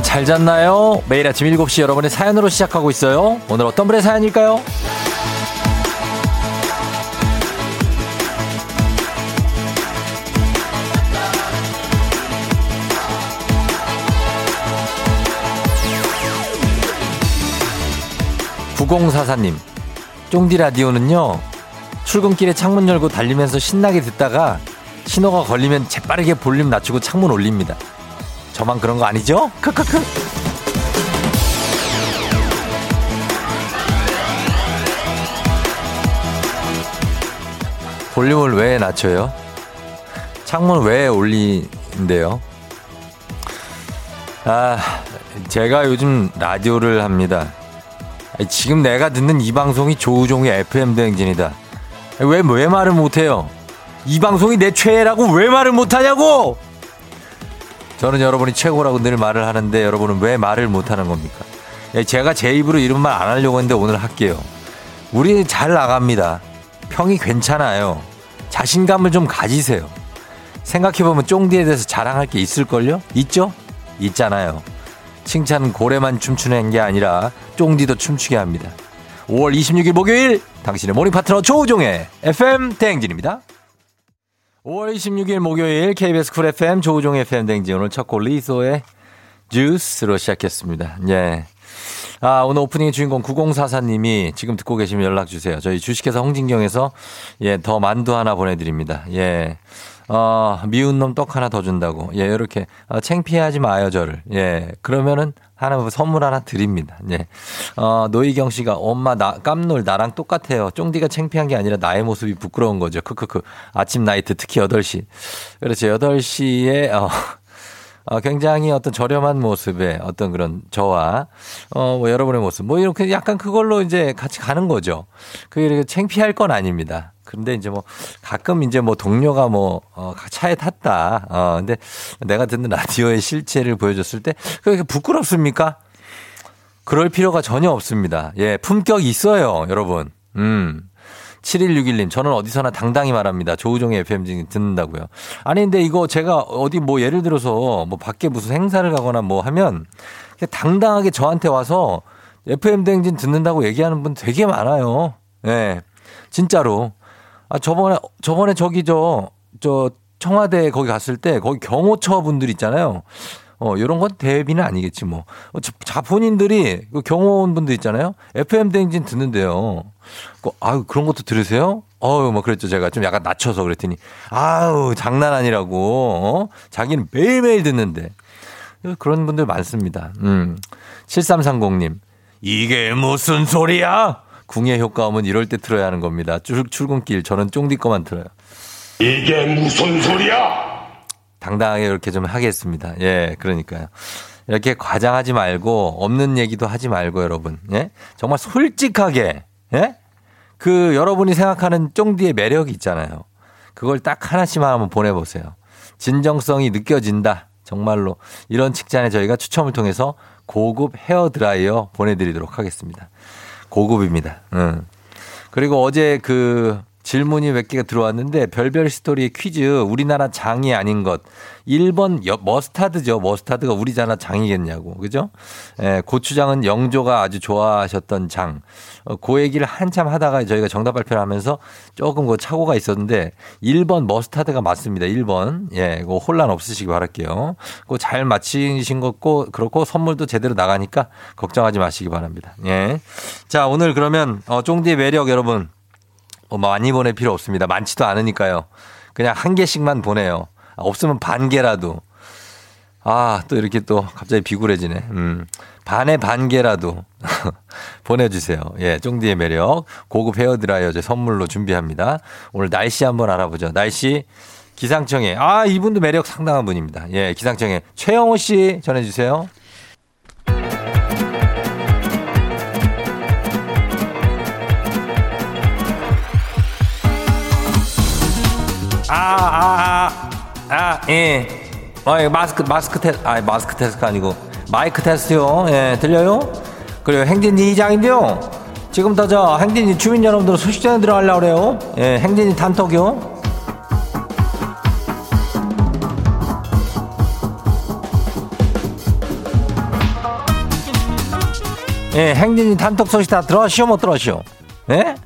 여러분 잘 잤나요? 매일 아침 7시 여러분의 사연으로 시작하고 있어요. 오늘 어떤 분의 사연일까요? 9044님, 쫑디 라디오는요, 출근길에 창문 열고 달리면서 신나게 듣다가 신호가 걸리면 재빠르게 볼륨 낮추고 창문 올립니다. 저만 그런 거 아니죠? 크크크. 볼륨을 왜 낮춰요? 창문 왜 올리는데요? 아, 제가 요즘 라디오를 합니다. 지금 내가 듣는 이 방송이 조우종의 FM 대행진이다. 왜, 왜 말을 못해요? 이 방송이 내 최애라고 왜 말을 못하냐고! 저는 여러분이 최고라고 늘 말을 하는데 여러분은 왜 말을 못하는 겁니까? 예, 제가 제 입으로 이런 말 안 하려고 했는데 오늘 할게요. 우리 잘 나갑니다. 평이 괜찮아요. 자신감을 좀 가지세요. 생각해보면 쫑디에 대해서 자랑할 게 있을걸요? 있죠? 있잖아요. 칭찬 고래만 춤추는 게 아니라 쫑디도 춤추게 합니다. 5월 26일 목요일 당신의 morning 파트너 조우종의 FM 대행진입니다. 5월 26일 목요일 KBS 쿨 FM 조우종의 FM 대행진 오늘 첫 곡 리조의 Juice로 시작했습니다. 예. 아, 오늘 오프닝의 주인공 9044님이 지금 듣고 계시면 연락 주세요. 저희 주식회사 홍진경에서 예, 더 만두 하나 보내드립니다. 예. 어, 미운 놈 떡 하나 더 준다고. 예, 이렇게. 어, 챙피하지 마요, 저를. 예. 그러면은 하나 뭐 선물 하나 드립니다. 예. 어, 노희경 씨가 엄마 나 깜놀 나랑 똑같아요. 쫑디가 챙피한 게 아니라 나의 모습이 부끄러운 거죠. 크크크. 아침 나이트 특히 8시. 그렇죠. 8시에 어 어, 굉장히 어떤 저렴한 모습의 어떤 그런 저와, 어, 뭐 여러분의 모습, 뭐 이렇게 약간 그걸로 이제 같이 가는 거죠. 그게 이렇게 창피할 건 아닙니다. 근데 이제 뭐 가끔 이제 뭐 동료가 뭐, 어, 차에 탔다. 어, 근데 내가 듣는 라디오의 실체를 보여줬을 때 그게 부끄럽습니까? 그럴 필요가 전혀 없습니다. 예, 품격 있어요, 여러분. 음. 7161님, 저는 어디서나 당당히 말합니다. 조우종의 FM 듣는다고요. 아니, 근데 이거 제가 어디 뭐 예를 들어서 뭐 밖에 무슨 행사를 가거나 뭐 하면 당당하게 저한테 와서 FM 대행진 듣는다고 얘기하는 분 되게 많아요. 예. 네, 진짜로. 아, 저번에, 저번에 저기 저, 저 청와대 거기 갔을 때 거기 경호처 분들 있잖아요. 어, 요런 건 대비는 아니겠지 뭐. 어, 자, 본인들이 그 경호원 분들 있잖아요. FM 대행진 듣는데요. 그, 아유, 그런 것도 들으세요? 어유, 뭐 그랬죠. 제가 좀 약간 낮춰서 그랬더니, 아유, 장난 아니라고, 어? 자기는 매일매일 듣는데. 그런 분들 많습니다. 음. 7330님. 이게 무슨 소리야? 궁예 효과음은 이럴 때 틀어야 하는 겁니다. 출, 출근길 저는 쫑디 거만 틀어요. 이게 무슨 소리야? 당당하게 이렇게 좀 하겠습니다. 예, 그러니까요. 이렇게 과장하지 말고 없는 얘기도 하지 말고 여러분. 예? 정말 솔직하게 예? 그 여러분이 생각하는 쫑디의 매력이 있잖아요. 그걸 딱 하나씩만 한번 보내보세요. 진정성이 느껴진다. 정말로 이런 칭찬에 저희가 추첨을 통해서 고급 헤어 드라이어 보내드리도록 하겠습니다. 고급입니다. 음. 그리고 어제 그 질문이 몇 개가 들어왔는데 별별 스토리의 퀴즈 우리나라 장이 아닌 것 1번 머스타드죠. 머스타드가 우리 나라 장이겠냐고. 그죠? 예, 고추장은 영조가 아주 좋아하셨던 장. 어, 그 얘기를 한참 하다가 저희가 정답 발표를 하면서 조금 그 착오가 있었는데 1번 머스타드가 맞습니다. 1번. 예, 그 혼란 없으시기 바랄게요. 그잘 맞히신 것고 그렇고 선물도 제대로 나가니까 걱정하지 마시기 바랍니다. 예. 자, 오늘 그러면 어 쫑디의 매력 여러분 뭐 많이 보낼 필요 없습니다. 많지도 않으니까요. 그냥 한 개씩만 보내요. 없으면 반 개라도. 아, 또 이렇게 또 갑자기 비굴해지네. 음. 반에 반 개라도 보내주세요. 예, 쫑디의 매력. 고급 헤어드라이어 제 선물로 준비합니다. 오늘 날씨 한번 알아보죠. 날씨 기상청에. 아, 이분도 매력 상당한 분입니다. 예, 기상청에. 최영호 씨 전해주세요. 아, 아, 아, 아, 예. 어, 마스크, 마스크 테스트, 아, 마스크 테스트가 아니고, 마이크 테스트요. 예, 들려요? 그리고 행진이 이장인데요. 지금부터 저 행진이 주민 여러분들 소식 전에 들어가려고 그래요. 예, 행진이 단톡이요. 예, 행진이 단톡 소식 다 들었시오, 못 들었시오? 예?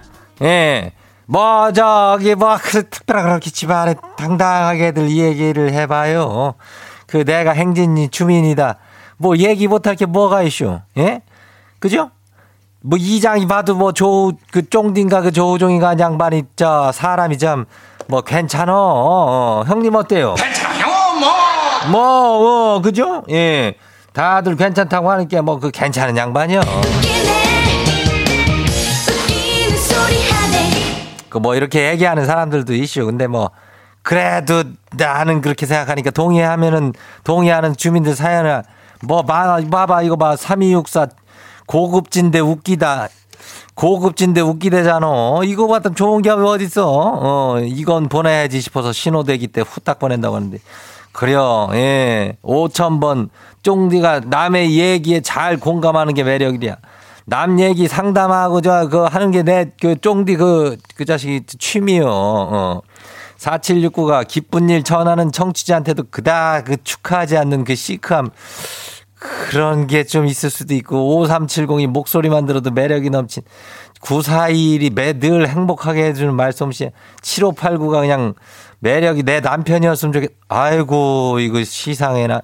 예. 뭐, 저기, 뭐, 그, 특별하게 그렇게 집안에 당당하게들 이 얘기를 해봐요. 그, 내가 행진이 주민이다. 뭐, 얘기 못할 게 뭐가 있쇼? 예? 그죠? 뭐, 이장이 봐도 뭐, 조, 그, 쫑딘가 그 조우종이가 양반이, 저, 사람이 참, 뭐, 괜찮어. 어, 어. 형님 어때요? 괜찮아, 형, 뭐. 뭐, 어, 그죠? 예. 다들 괜찮다고 하니까 뭐, 그 괜찮은 양반이요. 뭐 이렇게 얘기하는 사람들도 있슈. 근데 뭐 그래도 나는 그렇게 생각하니까 동의하면은 동의하는 주민들 사연을 뭐 봐, 봐봐 이거 봐 3264 고급진데 웃기다. 고급진데 웃기대잖아. 이거 같은 좋은 게 어딨어. 어, 이건 보내야지 싶어서 신호대기 때 후딱 보낸다고 하는데. 그래요. 예. 5천번 쫑디가 남의 얘기에 잘 공감하는 게 매력이야. 남 얘기 상담하고 저 그 하는 게 내 그 쫑디 그 그 자식이 취미요. 어. 4769가 기쁜 일 전하는 청취자한테도 그다 그 축하하지 않는 그 시크함. 그런 게 좀 있을 수도 있고 5370이 목소리만 들어도 매력이 넘친. 941이 매늘 행복하게 해주는 말솜씨. 7589가 그냥 매력이 내 남편이었으면 좋겠 아이고 이거 시상에나.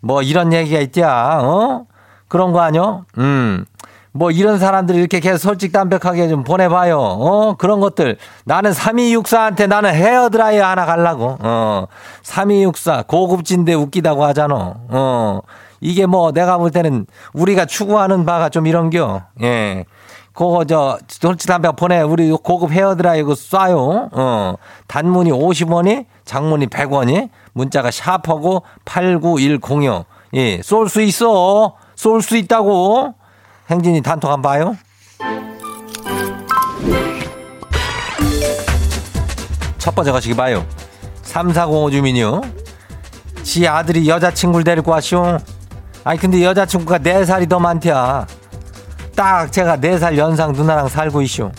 뭐 이런 얘기가 있디야 어? 그런 거 아니요? 음 뭐 이런 사람들이 이렇게 계속 솔직 담백하게 좀 보내봐요. 어, 그런 것들. 나는 3264한테 나는 헤어드라이어 하나 갈라고. 어, 3264 고급진데 웃기다고 하잖아. 어, 이게 뭐 내가 볼 때는 우리가 추구하는 바가 좀 이런겨. 예. 그거 저 솔직 담백 보내 우리 고급 헤어드라이어 쏴요. 어, 단문이 50원이 장문이 100원이 문자가 샤퍼고 89106. 예, 쏠 수 있어. 쏠 수 있다고. 행진이 단톡 한번 봐요. 첫 번째 거시기 봐요. 3405 주민이요. 지 아들이 여자친구를 데리고 왔쇼. 아니 근데 여자친구가 4살이 더 많대야. 딱 제가 4살 연상 누나랑 살고 있쇼.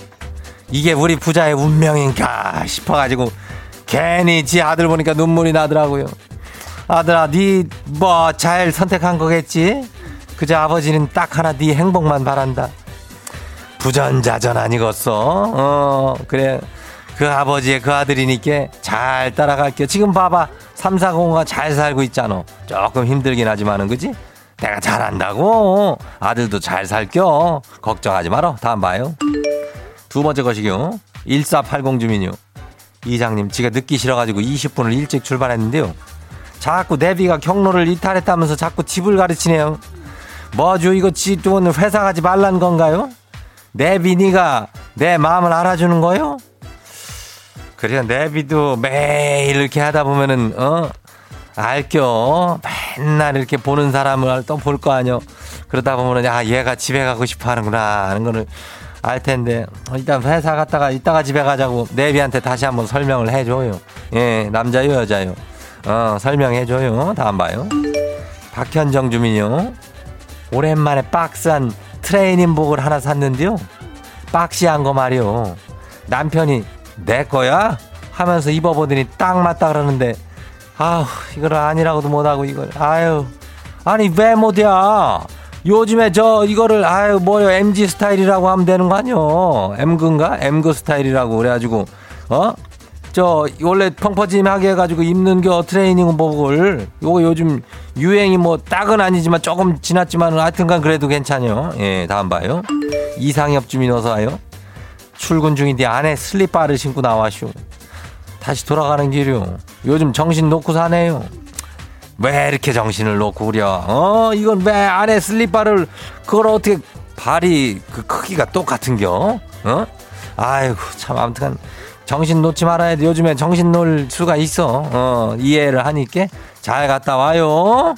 이게 우리 부자의 운명인가 싶어가지고 괜히 지 아들 보니까 눈물이 나더라고요. 아들아, 니뭐잘 선택한 거겠지? 그저 아버지는 딱 하나 네 행복만 바란다. 부전자전 아니겠어? 어, 그래. 그 아버지의 그 아들이니까 잘 따라갈게요. 지금 봐봐. 340가 잘 살고 있잖아. 조금 힘들긴 하지만은, 그지? 내가 잘한다고. 아들도 잘 살겨. 걱정하지 마라. 다음 봐요. 두 번째 것이요. 1480 주민요. 이장님, 지가 늦기 싫어가지고 20분을 일찍 출발했는데요. 자꾸 내비가 경로를 이탈했다면서 자꾸 집을 가르치네요. 뭐죠? 이거 지돈 회사 가지 말란 건가요? 내비니가 내 마음을 알아주는 거요? 그래, 내비도 매일 이렇게 하다 보면은, 어, 알겨. 맨날 이렇게 보는 사람을 또 볼 거 아니요. 그러다 보면은, 야, 얘가 집에 가고 싶어 하는구나 하는 거를 알 텐데, 일단 회사 갔다가 이따가 집에 가자고 내비한테 다시 한번 설명을 해줘요. 예, 남자요, 여자요. 어, 설명해줘요. 다음 봐요. 박현정 주민요. 오랜만에 박스한 트레이닝복을 하나 샀는데요. 박시한 거 말이요. 남편이 내 거야? 하면서 입어보더니 딱 맞다 그러는데 아우 이걸 아니라고도 못하고 이걸 아유 아니 왜 못이야 요즘에 저 이거를 아유 뭐요 MG 스타일이라고 하면 되는 거 아니요 M근가 M그 스타일이라고 그래가지고 어 저 원래 펑퍼짐하게 해가지고 입는 겨 트레이닝복을 요거 요즘 유행이 뭐 딱은 아니지만 조금 지났지만 하여튼간 그래도 괜찮요. 예 다음 봐요. 이상엽 주민 어서 와요. 출근 중인데 안에 슬리퍼를 신고 나와쇼. 다시 돌아가는 길이요. 요즘 정신 놓고 사네요. 왜 이렇게 정신을 놓고 그려? 어 이건 왜 안에 슬리퍼를 그걸 어떻게 발이 그 크기가 똑같은겨? 어? 아이고 참 아무튼 정신 놓지 말아야 돼. 요즘에 정신 놓을 수가 있어. 어, 이해를 하니까 잘 갔다 와요.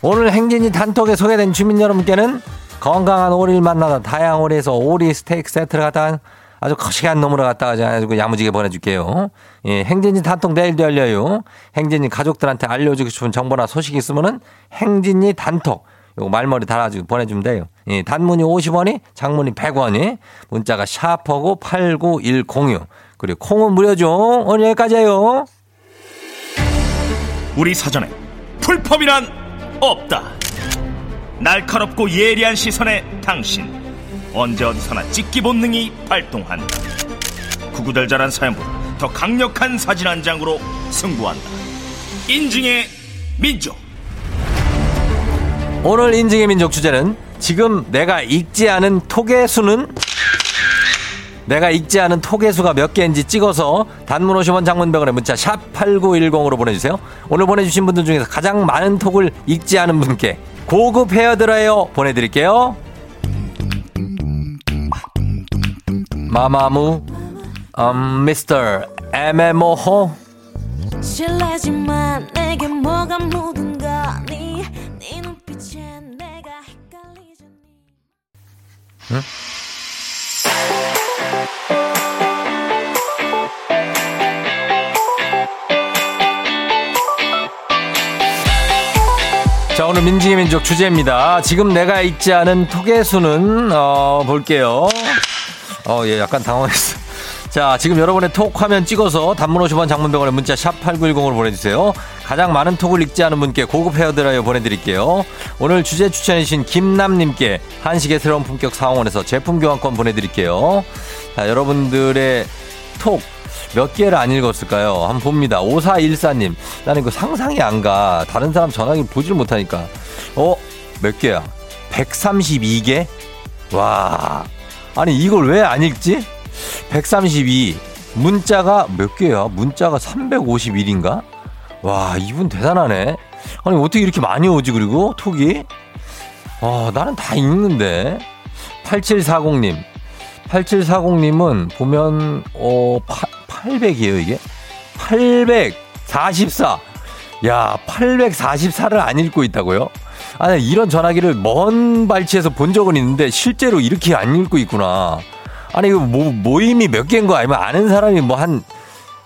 오늘 행진이 단톡에 소개된 주민 여러분께는 건강한 오리를 만나다 다양한 오리에서 오리 스테이크 세트를 갖다 아주 거시기한 놈으로 갖다가 가지고 야무지게 보내줄게요. 예, 행진이 단톡 내일도 열려요. 행진이 가족들한테 알려주고 싶은 정보나 소식 이 있으면은 행진이 단톡 요거 말머리 달아주고 보내주면 돼요. 예, 단문이 50원이, 장문이 100원이, 문자가 샤퍼고 89106. 그리고 콩은 무료죠. 오늘 여기까지예요. 우리 사전에 풀펌이란 없다. 날카롭고 예리한 시선에 당신 언제 어디서나 찍기 본능이 발동한다. 구구절절한 사연보다 더 강력한 사진 한 장으로 승부한다. 인증의 민족. 오늘 인증의 민족 주제는 지금 내가 읽지 않은 톡의 수는 내가 읽지 않은 톡의 수가 몇 개인지 찍어서 단문 50원 장문병원에 문자 샵 8910으로 보내주세요. 오늘 보내주신 분들 중에서 가장 많은 톡을 읽지 않은 분께 고급 헤어드라이어 보내드릴게요. 마마무 음, 미스터 에메모호 실례지만 내게 뭐가 묻은 거니 네 응? 자, 오늘 민지의 민족 주제입니다. 지금 내가 읽지 않은 톡의 수는, 어, 볼게요. 어, 예, 약간 당황했어. 자, 지금 여러분의 톡 화면 찍어서 단문 50원 장문병원에 문자 샵 8910으로 보내주세요. 가장 많은 톡을 읽지 않은 분께 고급 헤어드라이어 보내드릴게요. 오늘 주제 추천해주신 김남님께 한식의 새로운 품격 사원에서 제품 교환권 보내드릴게요. 자, 여러분들의 톡, 몇 개를 안 읽었을까요? 한번 봅니다. 5414님. 나는 이거 상상이 안 가. 다른 사람 전화기 보질 못하니까. 어? 몇 개야? 132개? 와. 아니, 이걸 왜 안 읽지? 132. 문자가 몇 개야? 문자가 351인가? 와, 이분 대단하네. 아니, 어떻게 이렇게 많이 오지, 그리고? 톡이? 어, 나는 다 읽는데. 8740님. 8740님은 보면, 어, 800이에요, 이게? 844. 야, 844를 안 읽고 있다고요? 아니, 이런 전화기를 먼 발치에서 본 적은 있는데 실제로 이렇게 안 읽고 있구나. 아니, 이거 모, 모임이 몇 개인 거 아니면 아는 사람이 뭐 한,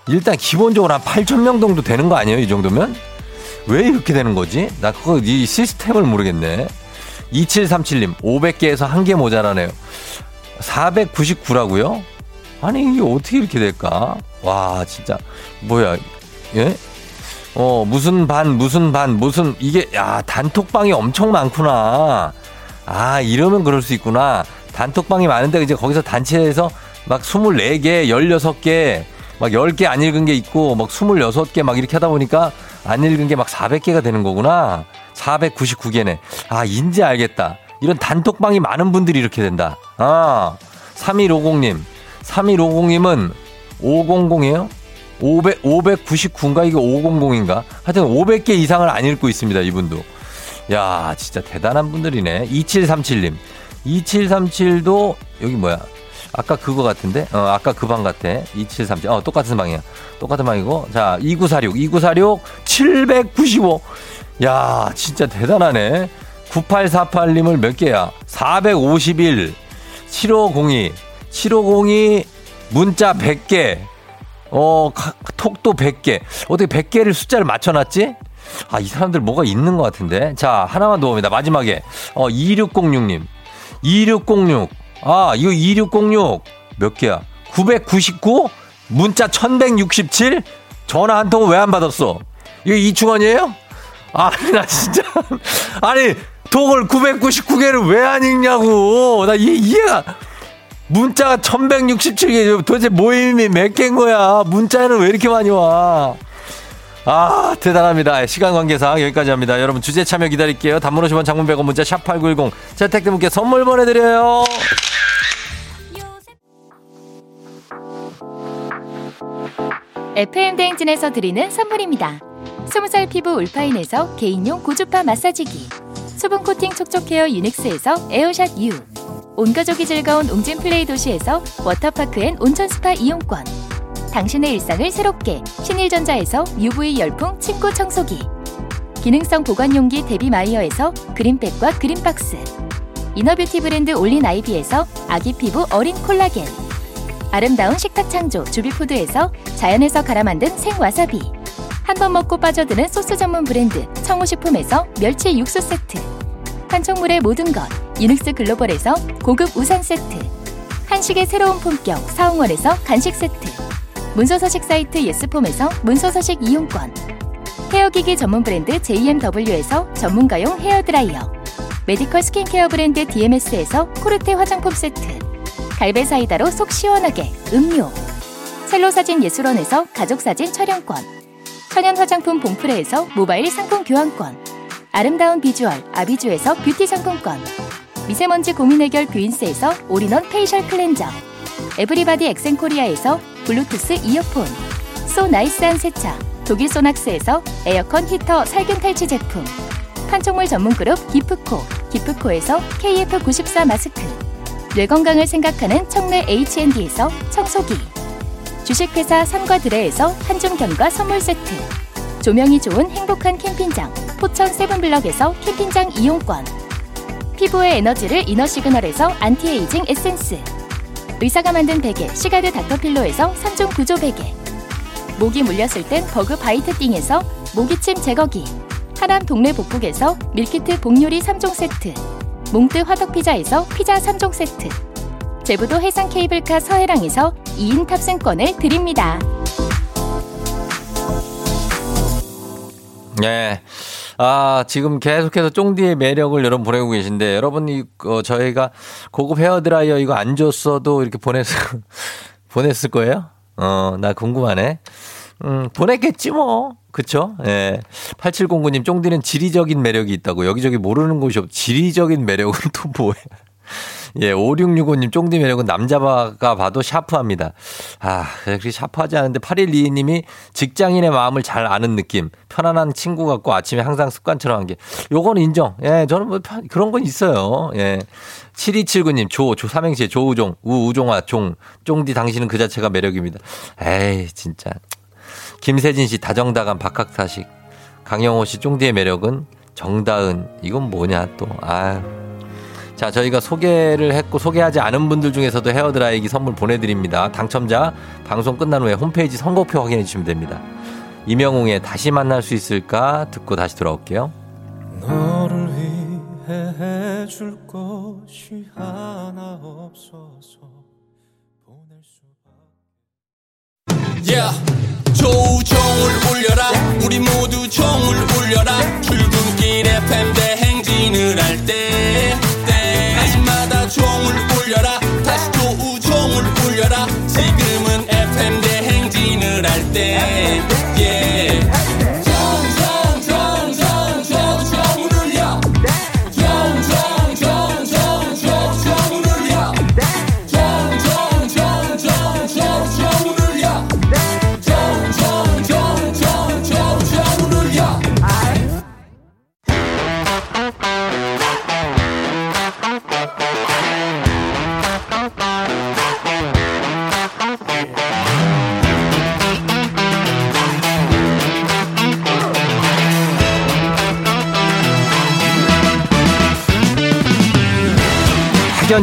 일단 기본적으로 한 8,000명 정도 되는 거 아니에요? 이 정도면? 왜 이렇게 되는 거지? 나 그거 이 시스템을 모르겠네. 2737님, 500개에서 한 개 모자라네요. 499라고요? 아니 이게 어떻게 이렇게 될까? 와 진짜 뭐야 예? 어 무슨 반 무슨 반 무슨 이게 야 단톡방이 엄청 많구나. 아 이러면 그럴 수 있구나. 단톡방이 많은데 이제 거기서 단체에서 막 24개, 16개, 막 10개 안 읽은 게 있고 막 26개 막 이렇게 하다 보니까 안 읽은 게 막 400개가 되는 거구나. 499개네. 아, 인지 알겠다. 이런 단톡방이 많은 분들이 이렇게 된다. 아, 3150님. 3150님은 500이에요? 500, 599인가? 이게 500인가? 하여튼 500개 이상을 안 읽고 있습니다, 이분도. 야, 진짜 대단한 분들이네. 2737님. 2737도, 여기 뭐야? 아까 그거 같은데? 어, 아까 그 방 같아. 2737. 어, 똑같은 방이야. 똑같은 방이고. 자, 2946. 2946, 795. 야, 진짜 대단하네. 9848님을 몇 개야? 451. 7502. 7502 문자 100개. 어, 톡도 100개. 어떻게 100개를 숫자를 맞춰놨지? 아, 이 사람들 뭐가 있는 것 같은데. 자, 하나만 더 봅니다. 마지막에. 어, 2606님. 2606. 아, 이거 2606. 몇 개야? 999? 문자 1167? 전화 한 통은 왜안 받았어? 이거 이충원이에요? 아니, 나 진짜. 아니, 톡을 999개를 왜 안 읽냐고. 나 이해, 이해가. 문자가 1167개 도대체 모임이 몇 개인 거야? 문자에는 왜 이렇게 많이 와? 아, 대단합니다. 시간 관계상 여기까지 합니다. 여러분 주제 참여 기다릴게요. 단문 50원 장문 100원 문자 샵 8910 채택된 분께 선물 보내드려요. FM 대행진에서 드리는 선물입니다. 20살 피부 울파인에서 개인용 고주파 마사지기 수분 코팅 촉촉 헤어 유닉스에서 에어샷 U 온가족이 즐거운 웅진 플레이 도시에서 워터파크 and 온천 스파 이용권. 당신의 일상을 새롭게 신일전자에서 UV 열풍 침구 청소기. 기능성 보관용기 데비마이어에서 그린백과 그린박스. inner beauty 브랜드 올린 아이비에서 아기 피부 어린 콜라겐. 아름다운 식탁 창조 주비푸드에서 자연에서 갈아 만든 생와사비. 한 번 먹고 빠져드는 소스 전문 브랜드 청우식품에서 멸치 육수 세트. 한총물의 모든 것 유닉스 글로벌에서 고급 우산 세트 한식의 새로운 품격 사홍원에서 간식 세트 문서 서식 사이트 예스폼에서 문서 서식 이용권. 헤어기기 전문 브랜드 JMW에서 전문가용 헤어드라이어. medical skincare 브랜드 DMS에서 코르테 화장품 세트. 갈배 사이다로 속 시원하게 음료. 첼로 사진 예술원에서 가족 사진 촬영권. 천연 화장품 봉프레에서 모바일 상품 교환권. 아름다운 비주얼 아비주에서 뷰티 상품권. 미세먼지 고민 해결 뷰인스에서 all-in-one facial cleanser everybody 엑센코리아에서 블루투스 이어폰 so nice한 세차 독일 소낙스에서 에어컨 히터 살균 탈취 제품 판촉물 전문 그룹 기프코 기프코에서 KF94 마스크 뇌 건강을 생각하는 청내 H&D에서 청소기 주식회사 삼과드레에서 한중 견과 선물 세트 조명이 좋은 행복한 캠핑장 포천 세븐블럭에서 캠핑장 이용권 피부의 에너지를 이너 시그널에서 안티에이징 에센스 의사가 만든 베개 시가드 닥터필로에서 3종 구조 베개 모기 물렸을 땐 버그 바이트 띵에서 모기침 제거기 하남 동네 복국에서 밀키트 복요리 3종 세트 몽뜨 화덕피자에서 피자 3종 세트 제부도 해상 케이블카 서해랑에서 2인 탑승권을 드립니다. 네. 아, 지금 계속해서 쫑디의 매력을 여러분 보내고 계신데, 여러분이, 어, 저희가 고급 헤어드라이어 이거 안 줬어도 이렇게 보냈, 보냈을 거예요? 어, 나 궁금하네. 음, 보냈겠지 뭐. 그쵸? 예. 8709님, 쫑디는 지리적인 매력이 있다고. 여기저기 모르는 곳이 없, 지리적인 매력은 또 뭐야? 예, 5665님, 쫑디 매력은 남자가 봐도 샤프합니다. 아, 그렇게 샤프하지 않은데, 8122님이 직장인의 마음을 잘 아는 느낌. 편안한 친구 같고 아침에 항상 습관처럼 한 게. 요건 인정. 예, 저는 뭐 그런 건 있어요. 예. 7279님, 조, 조, 삼행시에 조우종, 우, 우종아, 종, 쫑디 당신은 그 자체가 매력입니다. 에이, 진짜. 김세진 씨, 다정다감, 박학사식. 강영호 씨, 쫑디의 매력은 정다은. 이건 뭐냐, 또. 아유. 자, 저희가 소개를 했고 소개하지 않은 분들 중에서도 헤어드라이기 선물 보내드립니다. 당첨자 방송 끝난 후에 홈페이지 선곡표 확인해 주시면 됩니다. 이명웅의 다시 만날 수 있을까 듣고 다시 돌아올게요. 너를 위해 해줄 것이 하나 없어서 보낼 수밖에 yeah. 조종을 울려라 우리 모두 종을 울려라 출근길 FM 대행진을 할때 종을 울려라. 다시 조우종을 울려라. 지금은 FM 대행진을 할때. yeah.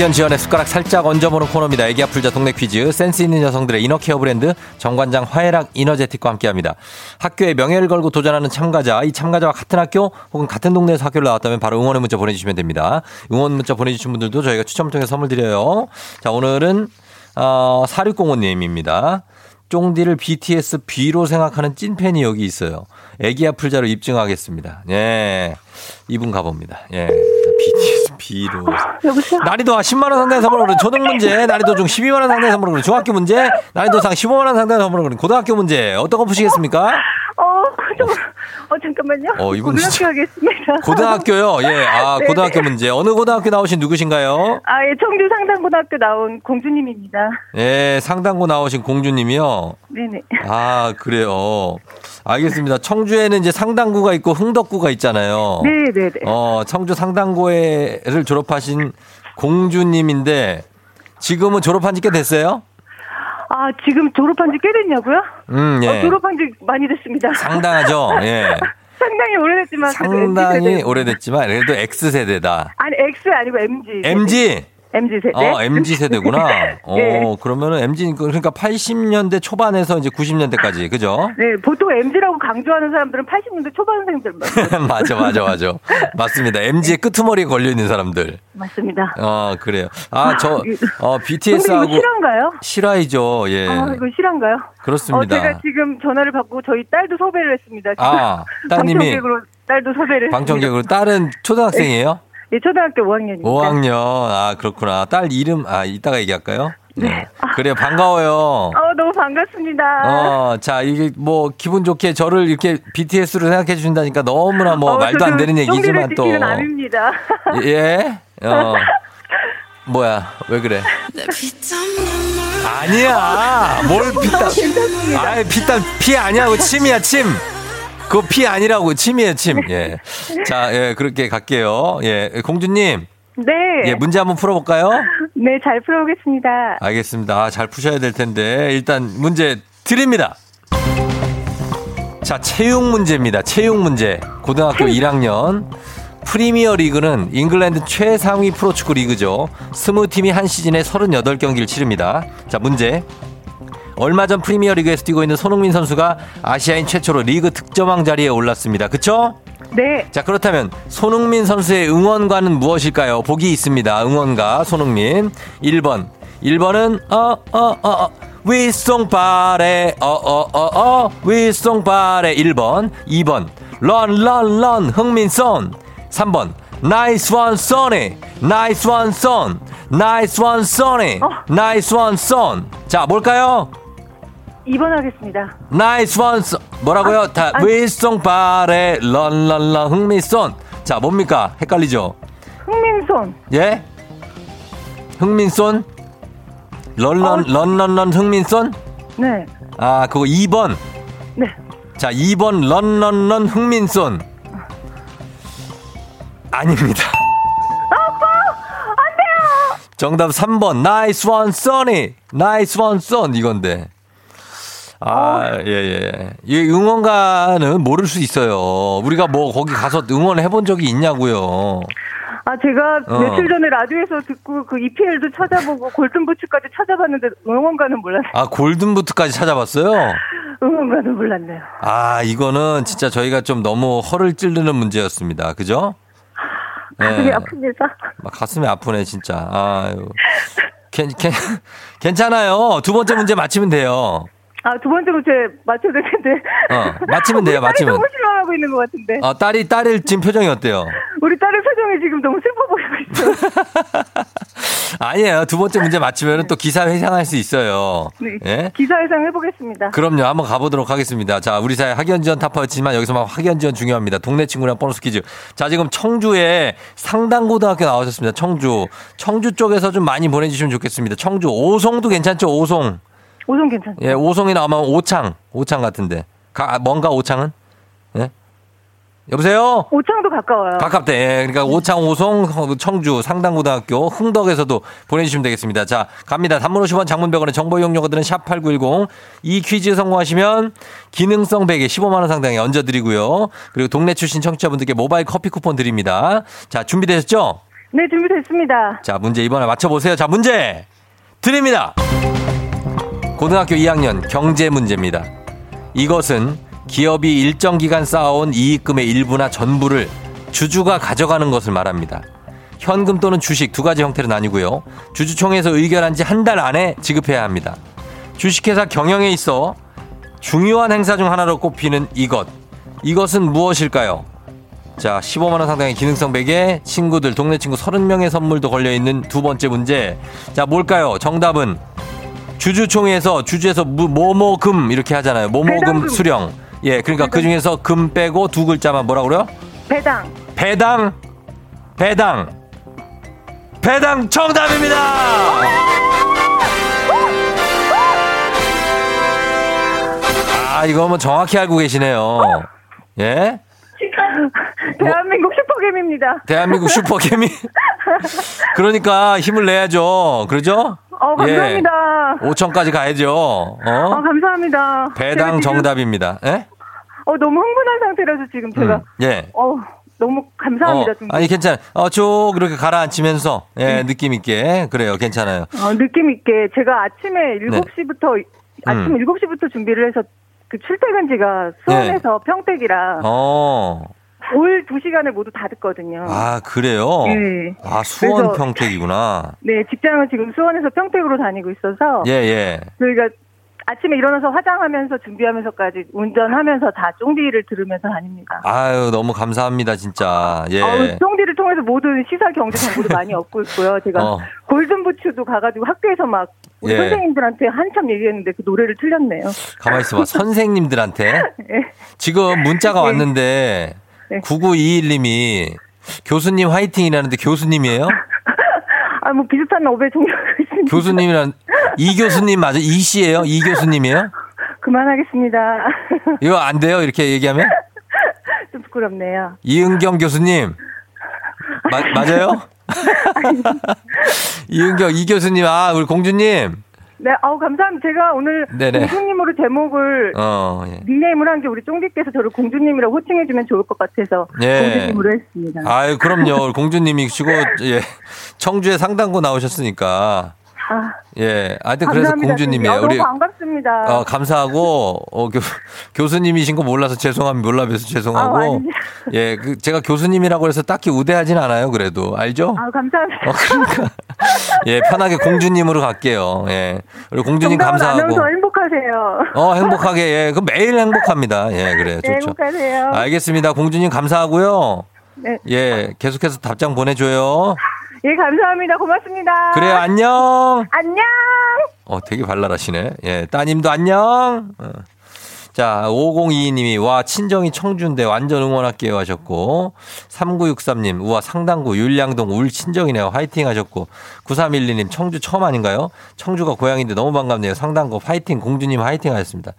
학연 지원의 숟가락 살짝 얹어보는 코너입니다. 애기 아플자 동네 퀴즈. 센스 있는 여성들의 이너케어 브랜드 정관장 화해락 이너제틱과 함께합니다. 학교에 명예를 걸고 도전하는 참가자, 이 참가자와 같은 학교 혹은 같은 동네에서 학교를 나왔다면 바로 응원의 문자 보내주시면 됩니다. 응원 문자 보내주신 분들도 저희가 추첨을 통해 선물 드려요. 자, 오늘은 어, 4605님입니다. 쫑디를 BTS B로 생각하는 찐팬이 여기 있어요. 애기 아플자로 입증하겠습니다. 예. 이분 가봅니다. 예. BTS B로. 여보세요? 난이도 10만원 상당의 선물을 그런 초등 문제, 난이도 중 12만원 상당의 선물을 그런 중학교 문제, 난이도 상 15만원 상당의 선물을 그런 고등학교 문제. 어떤 거 푸시겠습니까? 어, 좀, 어, 잠깐만요. 어, 이분 고등학교 진짜. 하겠습니다. 고등학교요? 예. 아, 네. 고등학교 문제. 어느 고등학교 나오신 누구신가요? 아, 예, 청주 상당고등학교 나온 공주님입니다. 예, 상당고 나오신 공주님이요? 네네. 아, 그래요. 알겠습니다. 청주에는 이제 상당구가 있고 흥덕구가 있잖아요. 네네네. 어, 청주 상당고를 졸업하신 공주님인데 지금은 졸업한 지 꽤 됐어요? 아, 지금 졸업한 지 꽤 됐냐고요? 음, 예. 어, 졸업한 지 많이 됐습니다. 상당하죠? 예. 상당히 오래됐지만. 상당히 오래됐지만, 그래도 X세대다. 아니, X 아니고 MG. MG? MZ 세대. 어, MZ 세대구나. 어, 네. 그러면은 MZ 그러니까 80년대 초반에서 이제 90년대까지 그죠? 네, 보통 MZ라고 강조하는 사람들은 80년대 초반생들 맞아, 맞아, 맞아. 맞습니다. MZ의 끄트머리에 걸려 있는 사람들. 맞습니다. 어, 그래요. 아, 저 어, BTS하고 실화인가요? 실화이죠. 예. 아, 이거 실화인가요? 그렇습니다. 어, 제가 지금 전화를 받고 저희 딸도 섭외를 했습니다. 아, 따님이 방청객으로 딸도 섭외를 방청객으로 딸은 초등학생이에요? 예, 초등학교 5학년입니다. 5학년. 아, 그렇구나. 딸 이름, 아, 이따가 얘기할까요? 네. 네. 그래요. 반가워요. 어, 너무 반갑습니다. 어, 자, 이게 뭐, 기분 좋게 저를 이렇게 BTS로 생각해 주신다니까 너무나 뭐, 어, 말도 안 되는 얘기지만 또. 아닙니다. 예? 어. 뭐야, 왜 그래? 아니야! 뭘 피땀. 아이, 피땀, 피 아니야. 침이야, 침. 그거 피 아니라고 침이에요 침. 예. 자, 예, 그렇게 갈게요. 예, 공주님. 네. 예, 문제 한번 풀어볼까요? 네, 잘 풀어보겠습니다. 알겠습니다. 아, 잘 푸셔야 될 텐데 일단 문제 드립니다. 자, 체육 문제입니다. 체육 문제. 고등학교 1학년. 프리미어 리그는 잉글랜드 최상위 프로축구 리그죠. 20팀이 한 시즌에 38경기를 치릅니다. 자, 문제. 얼마 전 프리미어리그에서 뛰고 있는 손흥민 선수가 아시아인 최초로 리그 득점왕 자리에 올랐습니다. 그쵸? 네. 자, 그렇다면 손흥민 선수의 응원가는 무엇일까요? 보기 있습니다. 응원가 손흥민. 1번. 1번은 어 어 어 어. 위송바레 어어어어 어, 어, 위송바레 1번 2번 run run run 흥민손 3번 nice one Sonny nice one Son. nice one Sonny nice one Son. 자 뭘까요? 2번 하겠습니다. nice one 뭐라고요? 아, 다 아, 윌송 바레 run run run 흥민손. 자 뭡니까? 헷갈리죠? 흥민손. 예? 흥민손? run run 어. run run run 흥민손? 네. 아 그거 2번. 네. 자 2번 run run run 흥민손. 아닙니다. 정답 3번. nice one Sonny. nice one Son. 이건데. 아, 예, 예. 이 응원가는 모를 수 있어요. 우리가 뭐 거기 가서 응원해 본 적이 있냐고요. 아, 제가 어. 며칠 전에 라디오에서 듣고 그 EPL도 찾아보고 골든부츠까지 찾아봤는데 응원가는 몰랐어요. 아, 골든부츠까지 찾아봤어요? 응원가는 몰랐네요. 아, 이거는 진짜 저희가 좀 너무 허를 찌르는 문제였습니다. 그죠? 가슴이 네. 아픕니다. 가슴이 아프네, 진짜. 아유. 괜, 괜, 괜찮아요. 두 번째 문제 맞히면 돼요. 아, 두 번째 문제 맞춰야 될 텐데. 어, 맞히면 돼요, 맞히면. 너무 실망하고 있는 것 같은데. 어, 딸이, 딸의 지금 표정이 어때요? 우리 딸의 표정이 지금 너무 슬퍼 보이고 있어요. 아니에요. 두 번째 문제 맞히면 또 기사 회상할 수 있어요. 네. 예? 기사 회상 해보겠습니다. 그럼요. 한번 가보도록 하겠습니다. 자, 우리 사회 학연 지원 타파였지만 여기서만 학연 지원 중요합니다. 동네 친구랑 보너스 퀴즈. 자, 지금 청주에 상당고등학교 나오셨습니다. 청주. 청주 쪽에서 좀 많이 보내주시면 좋겠습니다. 청주. 오송도 괜찮죠? 오송. 오송 괜찮죠. 예, 오송이 나오면 오창. 오창 같은데. 가, 뭔가 오창은? 예? 여보세요? 오창도 가까워요. 가깝대. 예, 그러니까 오창, 오송, 청주, 상당고등학교, 흥덕에서도 보내주시면 되겠습니다. 자, 갑니다. 단문 50원 장문병원의 정보 이용료들은 샵8910. 이 퀴즈 성공하시면 기능성 베개 15만원 상당에 얹어드리고요. 그리고 동네 출신 청취자분들께 모바일 커피 쿠폰 드립니다. 자, 준비되셨죠? 네, 준비됐습니다. 자, 문제 이번에 맞춰보세요. 자, 문제 드립니다. 고등학교 2학년 경제 문제입니다. 이것은 기업이 일정 기간 쌓아온 이익금의 일부나 전부를 주주가 가져가는 것을 말합니다. 현금 또는 주식 두 가지 형태로 나뉘고요. 주주총회에서 의결한 지 한 달 안에 지급해야 합니다. 주식회사 경영에 있어 중요한 행사 중 하나로 꼽히는 이것. 이것은 무엇일까요? 자, 15만원 상당의 기능성 베개, 친구들, 동네 친구 30명의 선물도 걸려있는 두 번째 문제. 자, 뭘까요? 정답은 주주총회에서 주주에서 뭐뭐금 이렇게 하잖아요. 뭐뭐금 수령. 예, 그러니까 그 중에서 금 빼고 두 글자만 뭐라 그래요? 배당. 배당. 배당. 배당 정답입니다. 아, 이거 뭐 정확히 알고 계시네요. 예? 대한민국 슈퍼겜입니다. 대한민국 슈퍼겜이? 그러니까 힘을 내야죠. 그러죠? 어, 감사합니다. 예. 5천까지 가야죠. 어? 어 감사합니다. 배당 정답입니다. 예? 어, 너무 흥분한 상태라서 지금 제가. 음, 예. 어, 너무 감사합니다. 어, 아니 괜찮아. 어, 쭉 이렇게 가라앉히면서 예, 느낌 있게 그래요. 괜찮아요. 어, 느낌 있게 제가 아침에 7시부터 아침 음. 7시부터 준비를 해서 그 출퇴근 지가 수원에서 평택이라 어. 올 2시간을 모두 다 듣거든요. 아, 그래요? 네. 아, 수원 그래서- 평택이구나. 네, 직장을 지금 수원에서 평택으로 다니고 있어서 예, 예. 저희가 아침에 일어나서 화장하면서 준비하면서까지 운전하면서 다 쫑디를 들으면서 다닙니다. 아유, 너무 감사합니다, 진짜. 예. 어, 쫑디를 통해서 모든 시사 경제 정보도 많이 얻고 있고요. 제가 어. 골든부츠도 가가지고 학교에서 막 우리 예. 선생님들한테 한참 얘기했는데 그 노래를 틀렸네요. 가만히 있어봐. 선생님들한테. 예. 지금 문자가 네. 왔는데, 네. 9921님이 교수님 화이팅이라는데 교수님이에요? 아, 뭐 비슷한 업에 종류가 있습니다. 교수님이란, 이 교수님 맞아? 이 씨예요? 이 교수님이에요? 그만하겠습니다. 이거 안 돼요? 이렇게 얘기하면? 좀 부끄럽네요. 이은경 교수님. 마, 맞아요? 이은경, 이 교수님, 아, 우리 공주님. 네, 아우 감사합니다. 제가 오늘 네네. 공주님으로 제목을 어, 예. 닉네임을 한 게 우리 쫑디께서 저를 공주님이라고 호칭해 주면 좋을 것 같아서 예. 공주님으로 했습니다. 아유, 그럼요. 공주님이시고, 예. 청주에 상당고 나오셨으니까. 아, 예. 하여튼 그래서. 공주님이에요. 아, 우리, 반갑습니다. 어, 감사하고, 어, 교, 교수님이신 거 몰라서 죄송합니다. 몰라 뵈서 아, 죄송하고. 아닙니다. 예. 그, 제가 교수님이라고 해서 딱히 우대하진 않아요. 그래도. 알죠? 아, 감사합니다. 어, 그러니까. 예, 편하게 공주님으로 갈게요. 예. 우리 공주님 감사하고. 행복하세요. 어, 행복하게, 예. 그 매일 행복합니다. 예, 그래요. 네, 좋죠. 행복하세요. 알겠습니다. 공주님 감사하고요. 네. 예, 계속해서 답장 보내 줘요. 예, 감사합니다. 고맙습니다. 그래요, 안녕. 안녕. 어, 되게 발랄하시네. 예, 따님도 안녕. 어. 자, 5022님이, 와, 친정이 청주인데 완전 응원할게요 하셨고, 3963님, 우와, 상당구, 율량동, 울 친정이네요. 화이팅 하셨고, 9312님, 청주 처음 아닌가요? 청주가 고향인데 너무 반갑네요. 상당구, 화이팅, 공주님 화이팅 하셨습니다.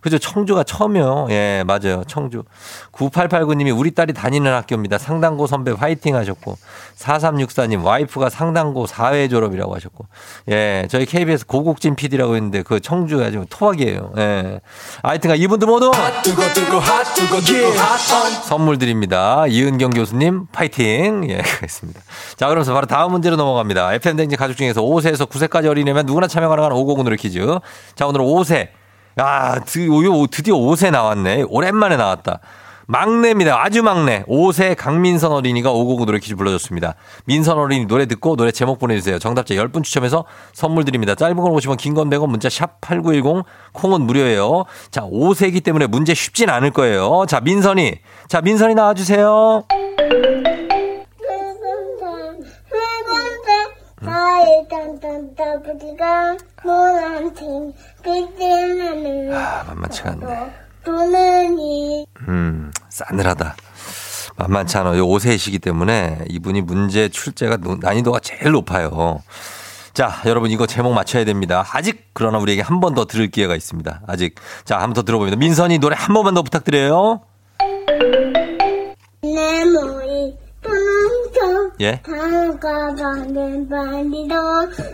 그죠? 청주가 처음이요. 예, 맞아요. 청주. 9889님이 우리 딸이 다니는 학교입니다. 상당고 선배 화이팅 하셨고, 4364님, 와이프가 상당고 4회 졸업이라고 하셨고, 예, 저희 KBS 고국진 PD라고 했는데 그 청주가 지금 토박이에요. 예. 하여튼 이분들 모두 선물 드립니다. 이은경 교수님 파이팅. 예, 그렇습니다. 자, 그러면서 바로 다음 문제로 넘어갑니다. FM댕진 가족 중에서 5세에서 9세까지 어린이면 누구나 참여 가능한 550으로 퀴즈. 자, 오늘은 5세. 야, 드, 요, 드디어 5세 나왔네. 오랜만에 나왔다. 막내입니다. 아주 막내. 5세 강민선 어린이가 559 노래 퀴즈 불러줬습니다. 민선 어린이 노래 듣고 노래 제목 보내주세요. 정답자 10분 추첨해서 선물 드립니다. 짧은 걸 오시면 긴건 100원 문자 샵 8910 콩은 무료예요. 자, 5세이기 때문에 문제 쉽진 않을 거예요. 자, 민선이. 자, 민선이 나와주세요. 아, 만만치가 않네. 돈은이 음, 싸늘하다. 만만치 않아요. 5세이시기 때문에 이분이 문제 출제가 노- 난이도가 제일 높아요. 자, 여러분 이거 제목 맞춰야 됩니다. 아직 그러나 우리에게 한 번 더 들을 기회가 있습니다. 아직. 자, 한 번 더 들어봅니다. 민선이 노래 한 번만 더 부탁드려요. 분홍청 예. 다가가는 발리도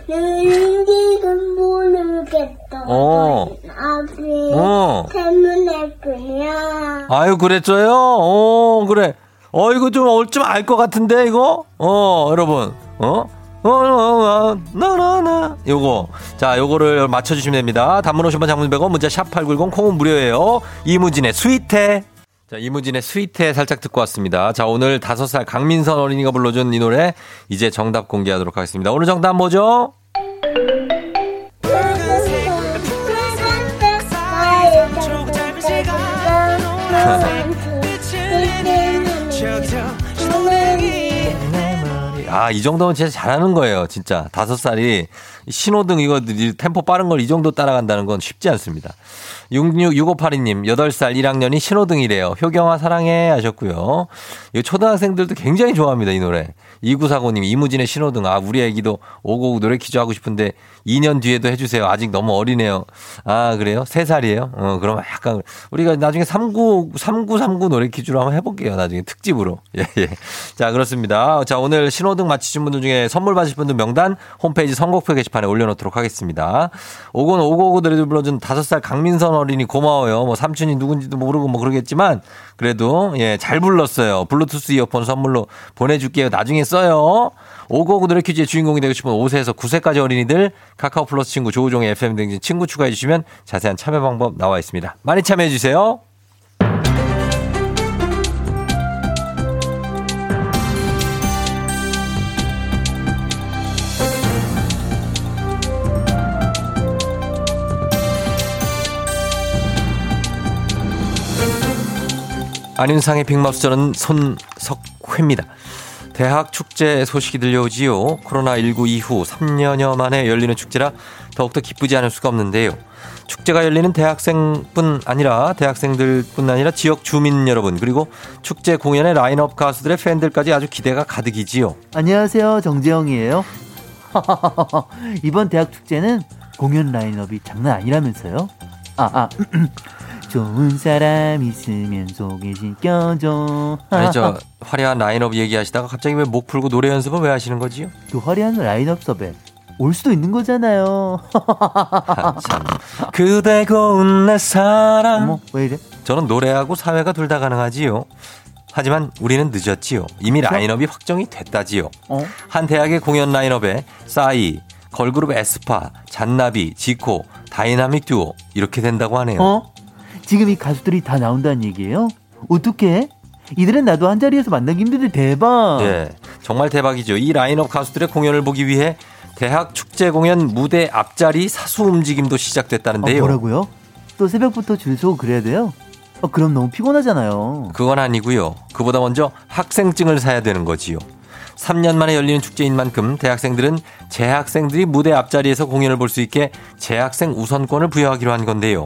느리긴 모르겠다 어. 앞이 어. 때문에 그냥 아유, 그랬어요? 어, 그래. 어, 이거 좀, 어, 좀알 것 같은데, 이거? 어, 여러분. 어? 어, 어, 어, 나나나. 요거. 자, 요거를 맞춰주시면 됩니다. 단문 50번 장문 100원, 문자 샵 8910, 콩은 무료예요. 이무진의 스위트해. 자, 이무진의 스위트해 살짝 듣고 왔습니다. 자, 오늘 5살 강민선 어린이가 불러준 이 노래, 이제 정답 공개하도록 하겠습니다. 오늘 정답 뭐죠? 아, 이 정도면 진짜 잘하는 거예요. 진짜. 다섯 살이 신호등 이거 템포 빠른 걸 이 정도 따라간다는 건 쉽지 않습니다. 666582님, 8살 1학년이 신호등이래요. 효경아 사랑해 하셨고요. 이 초등학생들도 굉장히 좋아합니다. 이 노래. 2949님, 이무진의 신호등. 아, 우리 애기도 오고오고 노래 퀴즈 하고 싶은데 2년 뒤에도 해주세요. 아직 너무 어리네요. 아, 그래요? 3살이에요? 어, 그럼 약간 우리가 나중에 39, 3939 노래 퀴즈로 한번 해볼게요. 나중에 특집으로. 예, 예. 자, 그렇습니다. 자, 오늘 신호등 등 맞히신 분들 중에 선물 받으실 분들 명단 홈페이지 선곡표 게시판 에 올려놓도록 하겠습니다. 오건 오고오고 노래를 불러준 다섯 살 강민선 어린이 고마워요. 뭐 삼촌이 누군지도 모르고 뭐 그러겠지만 그래도 예, 잘 불렀어요. 블루투스 이어폰 선물로 보내줄게요. 나중에 써요. 오고오고 노래 퀴즈의 주인공이 되고 싶은 5세에서 9세까지 어린이들 카카오 플러스 친구 조우종의 FM 등진 친구 추가해 주시면 자세한 참여 방법 나와 있습니다. 많이 참여해 주세요. 안윤상의 빅마우스 저는 손석회입니다. 대학 축제 소식이 들려오지요. 코로나19 이후 3년여 만에 열리는 축제라 더욱더 기쁘지 않을 수가 없는데요. 축제가 열리는 대학생뿐 아니라 대학생들뿐 아니라 지역 주민 여러분 그리고 축제 공연의 라인업 가수들의 팬들까지 아주 기대가 가득이지요. 안녕하세요. 정재영이에요. 이번 대학 축제는 공연 라인업이 장난 아니라면서요? 아, 아. 좋은 사람 있으면 소개 시켜줘. 아니 저 화려한 라인업 얘기하시다가 갑자기 왜 목 풀고 노래 연습을 왜 하시는 거지요? 그 화려한 라인업 섭외 올 수도 있는 거잖아요. 아, 참. 그대 고운 내 사랑. 어머, 왜 이래? 저는 노래하고 사회가 둘 다 가능하지요. 하지만 우리는 늦었지요. 이미 라인업이 확정이 됐다지요. 어? 한 대학의 공연 라인업에 싸이, 걸그룹 에스파, 잔나비, 지코, 다이나믹 듀오 이렇게 된다고 하네요. 어? 지금 이 가수들이 다 나온다는 얘기예요? 어떻게? 이들은 나도 한 자리에서 만나기 힘든데 대박. 네, 정말 대박이죠. 이 라인업 가수들의 공연을 보기 위해 대학 축제 공연 무대 앞자리 사수 움직임도 어, 시작됐다는데요. 뭐라고요? 또 새벽부터 줄 서고 그래야 돼요? 어, 그럼 너무 피곤하잖아요. 그건 아니고요. 그보다 먼저 학생증을 사야 되는 거지요. 3년 만에 열리는 축제인 만큼 대학생들은 재학생들이 무대 앞자리에서 공연을 볼 수 있게 재학생 우선권을 부여하기로 한 건데요.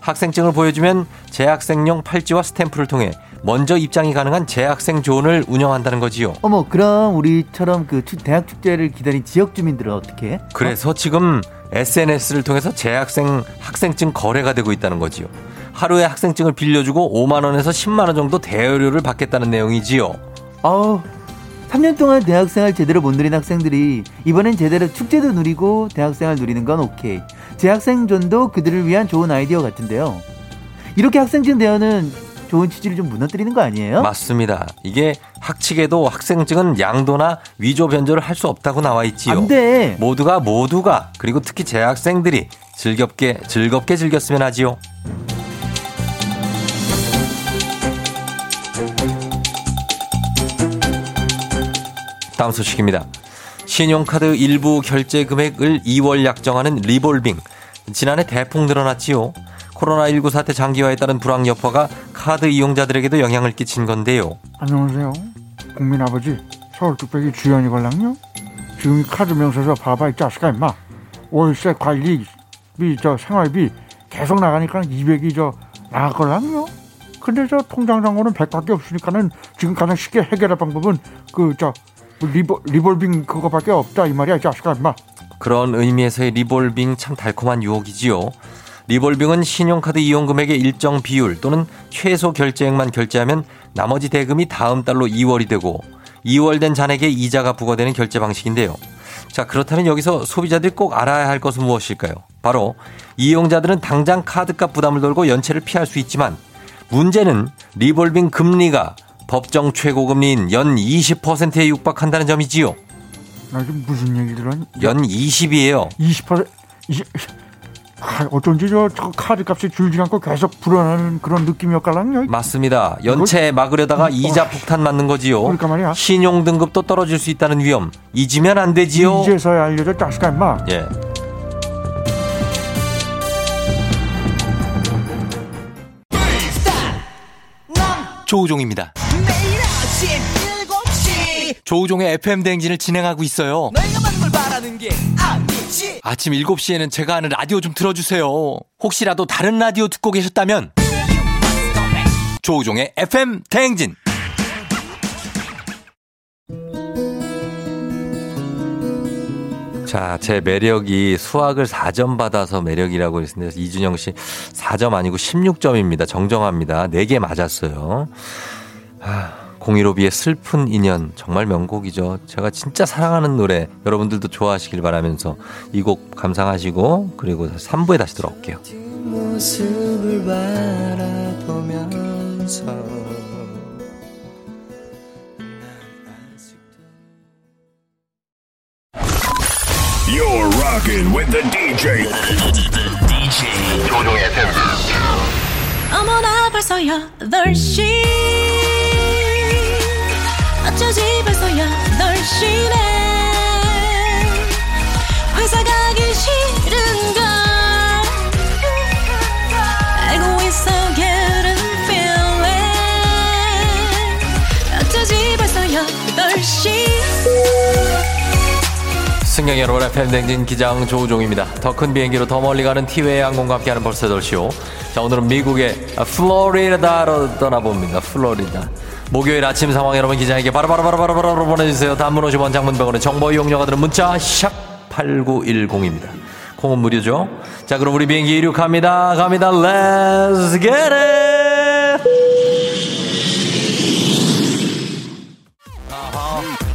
학생증을 보여주면 재학생용 팔찌와 스탬프를 통해 먼저 입장이 가능한 재학생 존을 운영한다는 거지요. 어머, 그럼 우리처럼 그 축- 대학 축제를 기다린 지역 주민들은 어떻게? 해? 그래서 지금 SNS를 통해서 재학생 학생증 거래가 되고 있다는 거지요. 하루에 학생증을 빌려주고 5만 원에서 10만 원 정도 대여료를 받겠다는 내용이지요. 아우, 3년 동안 대학생활 제대로 못 누린 학생들이 이번엔 제대로 축제도 누리고 대학생활 누리는 건 오케이. 재학생존도 그들을 위한 좋은 아이디어 같은데요. 이렇게 학생증 대여는 좋은 취지를 좀 무너뜨리는 거 아니에요? 맞습니다. 이게 학칙에도 학생증은 양도나 위조 변조를 할 수 없다고 나와 있지요. 안 돼. 모두가 모두가 그리고 특히 재학생들이 즐겁게 즐겁게 즐겼으면 하지요. 다음 소식입니다. 신용카드 일부 결제 금액을 2월 약정하는 리볼빙. 지난해 대폭 늘어났지요. 코로나19 사태 장기화에 따른 불황 여파가 카드 이용자들에게도 영향을 끼친 건데요. 안녕하세요. 국민 아버지 서울 뚝배기 주연이 걸랑요. 지금 이 카드 명세서 봐봐 이 자식아 임마. 월세 관리비 저 생활비 계속 나가니까 200이 저 나갈 걸랑요. 근데 저 통장 잔고는 100밖에 없으니까는 지금 가장 쉽게 해결할 방법은 그 저 리볼, 리볼빙 그거밖에 없다 이 말이야 이 자식아 임마. 그런 의미에서의 리볼빙 참 달콤한 유혹이지요. 리볼빙은 신용카드 이용 금액의 일정 비율 또는 최소 결제액만 결제하면 나머지 대금이 다음 달로 이월이 되고 이월 된 잔액에 이자가 부과되는 결제 방식인데요. 자, 그렇다면 여기서 소비자들이 꼭 알아야 할 것은 무엇일까요? 바로 이용자들은 당장 카드값 부담을 덜고 연체를 피할 수 있지만 문제는 리볼빙 금리가 법정 최고금리인 연 20%에 육박한다는 점이지요. 나 지금 무슨 얘기 들었니? 연 20이에요. 20% 20, 아, 어쩐지 저, 저 카드 값이 줄지 않고 계속 불어나는 그런 느낌이었갈랑요. 맞습니다. 연체 막으려다가 이자 폭탄 맞는 거지요. 그러니까 말이야. 신용 등급도 떨어질 수 있다는 위험. 잊으면 안 되지요. 이제서야 알려줘 자식아 임마. 예. 조우종입니다. 매일 아침 7시 조우종의 FM 대행진을 진행하고 있어요. 내가 받는 걸 바라는 게 아니지 아침 7시에는 제가 하는 라디오 좀 틀어주세요. 혹시라도 다른 라디오 듣고 계셨다면 조우종의 FM 대행진. 자, 제 매력이 수학을 4점 받아서 매력이라고 했는데 이준영 씨 4점 아니고 16점입니다. 정정합니다. 4개 맞았어요. 아, 공일오비의 슬픈 인연 정말 명곡이죠. 제가 진짜 사랑하는 노래 여러분들도 좋아하시길 바라면서 이 곡 감상하시고 그리고 3부에 다시 돌아올게요. 모습을 바라보면서 You're rocking with the DJ. the DJ. 조종의 FM. 어머나 벌써 8시 어쩌지 벌써 8시네 회사 가기 벌써 8시 승경 여러분의 팬댕진 기장 조우종입니다. 더 큰 비행기로 더 멀리 가는 티웨이 항공과 함께하는 벌써 돌쇼. 자 오늘은 미국의 플로리다로 떠나봅니다. 플로리다. 목요일 아침 상황 여러분 기장에게 바로바로바로바로바로 보내주세요. 단문 50원 장문 100원의 정보 이용료가 드는 문자 샵 8910입니다. 콩은 무료죠. 자 그럼 우리 비행기 이륙합니다. 갑니다. Let's get it!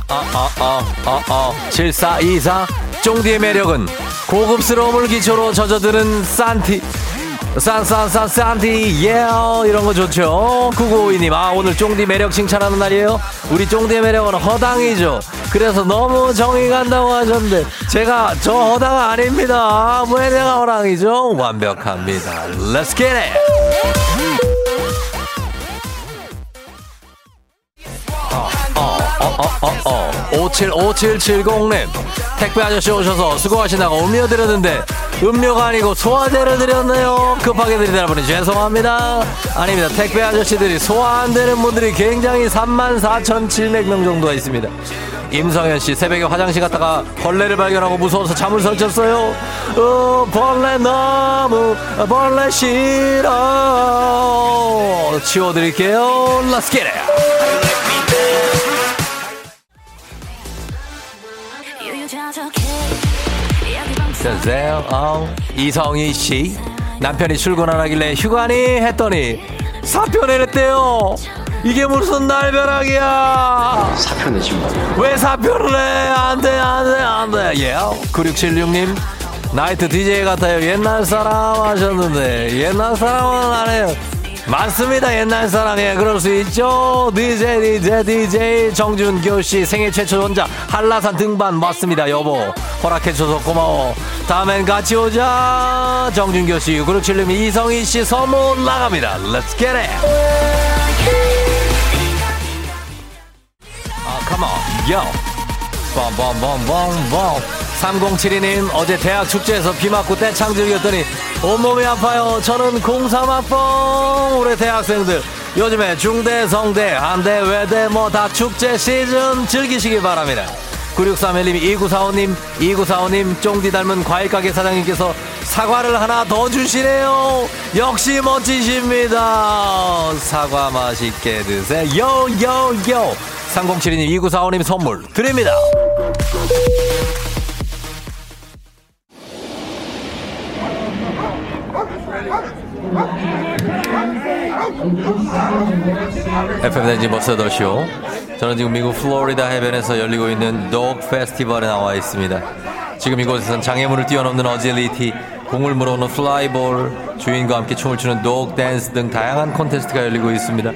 어어어어 7424 쫑디의 매력은 고급스러움을 기초로 젖어드는 산티 산산산 산티 예 이런 거 좋죠. 9952님 아 오늘 쫑디 매력 칭찬하는 날이에요? 우리 쫑디의 매력은 허당이죠. 그래서 너무 정이 간다고 하셨는데 제가 저 허당 아닙니다. 왜 내가 허당이죠. 완벽합니다. Let's get it! 어어어어 575770님 택배 아저씨 오셔서 수고하시다가 음료 드렸는데 음료가 아니고 소화제를 드렸네요. 급하게 드리다 보니 죄송합니다. 아닙니다. 택배 아저씨들이 소화 안 되는 분들이 굉장히 34,700명 정도가 있습니다. 임성현 씨 새벽에 화장실 갔다가 벌레를 발견하고 무서워서 잠을 설쳤어요. 어 벌레 너무 벌레 싫어. 치워드릴게요. Let's get it 주세요. 어, 이성희 씨 남편이 출근 안 하길래 휴가니 했더니 사표 내렸대요. 이게 무슨 날벼락이야? 사표 내지 뭐. 왜 사표를 내? 안 돼, 안 돼, 안 돼. 예. 9676님 나이트 DJ 같아요. 옛날 사람 하셨는데 옛날 사람은 안 해요. 맞습니다. 옛날 사람이에 그럴 수 있죠. DJ, DJ, DJ 정준교 씨 생애 최초 혼자 한라산 등반 맞습니다. 여보 허락해줘서 고마워. 다음엔 같이 오자. 정준교 씨, 9676님 이성희 씨 선물 나갑니다. Let's get it. 아, come on, yo. bombombombombom 3072님 어제 대학 축제에서 비 맞고 떼창 즐겼더니 온몸이 아파요. 저는 03학번 올해 대학생들 요즘에 중대 성대 한대 외대 뭐 다 축제 시즌 즐기시기 바랍니다. 9631님 2945님 2945님 쫑디 닮은 과일가게 사장님께서 사과를 하나 더 주시네요. 역시 멋지십니다. 사과 맛있게 드세요. 요요요. 3072님 2945님 선물 드립니다 FM 대행진 버스더쇼. 저는 지금 미국 플로리다 해변에서 열리고 있는 dog 페스티벌에 나와 있습니다. 지금 이곳에서는 장애물을 뛰어넘는 agility 공을 물어오는 flyball 주인과 함께 춤을 추는 dog 댄스 등 다양한 콘테스트가 열리고 있습니다.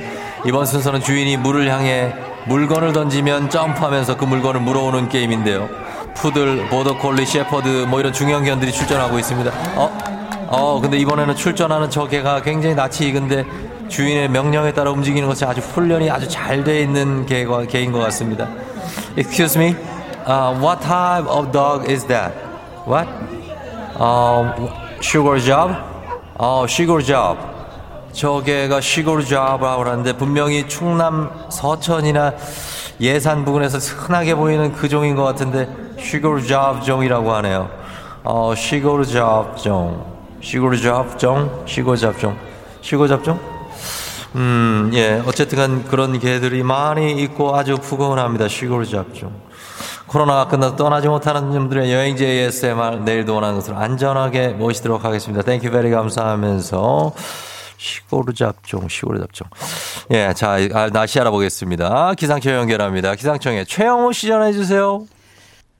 이번 순서는 주인이 물을 향해 물건을 던지면 점프하면서 그 물건을 물어오는 게임인데요. 푸들, 보더콜리, 셰퍼드 뭐 이런 중형견들이 출전하고 있습니다. 어? 어 근데 이번에는 출전하는 저 개가 굉장히 낯이 익은데 주인의 명령에 따라 움직이는 것이 아주 훈련이 아주 잘 돼 있는 개가, 개인 것 같습니다. Excuse me, uh, what type of dog is that? What? Um, sugar job? 어, sugar job. 저 개가 sugar job라고 하는데 분명히 충남 서천이나 예산 부근에서 흔하게 보이는 그 종인 것 같은데 sugar job 종이라고 하네요. 어, sugar job 종. Sugar job 종? sugar job 종. 시골 잡종? 음, 예. 어쨌든 간 그런 개들이 많이 있고 아주 푸근합니다. 시골 잡종. 코로나가 끝나서 떠나지 못하는 분들의 여행지 ASMR 내일도 원하는 것으로 안전하게 모시도록 하겠습니다. thank you very 감사하면서 시골 잡종, 시골 잡종. 예, 자, 아, 날씨 알아보겠습니다. 기상청 연결합니다. 기상청에 최영호 씨 전화해주세요.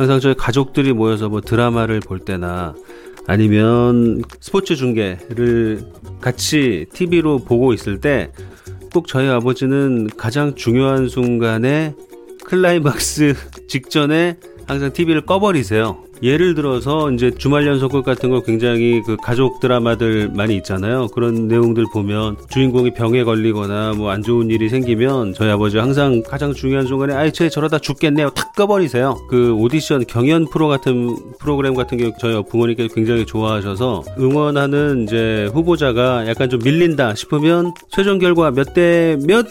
항상 저희 가족들이 모여서 뭐 드라마를 볼 때나 아니면 스포츠 중계를 같이 TV로 보고 있을 때 꼭 저희 아버지는 가장 중요한 순간에 클라이막스 직전에 항상 TV를 꺼버리세요. 예를 들어서 이제 주말 연속극 같은 거 굉장히 그 가족 드라마들 많이 있잖아요. 그런 내용들 보면 주인공이 병에 걸리거나 뭐 안 좋은 일이 생기면 저희 아버지 항상 가장 중요한 순간에 아이 쟤 저러다 죽겠네요. 탁 꺼버리세요. 그 오디션 경연 프로 같은 프로그램 같은 경우 저희 부모님께서 굉장히 좋아하셔서 응원하는 이제 후보자가 약간 좀 밀린다 싶으면 최종 결과 몇 대몇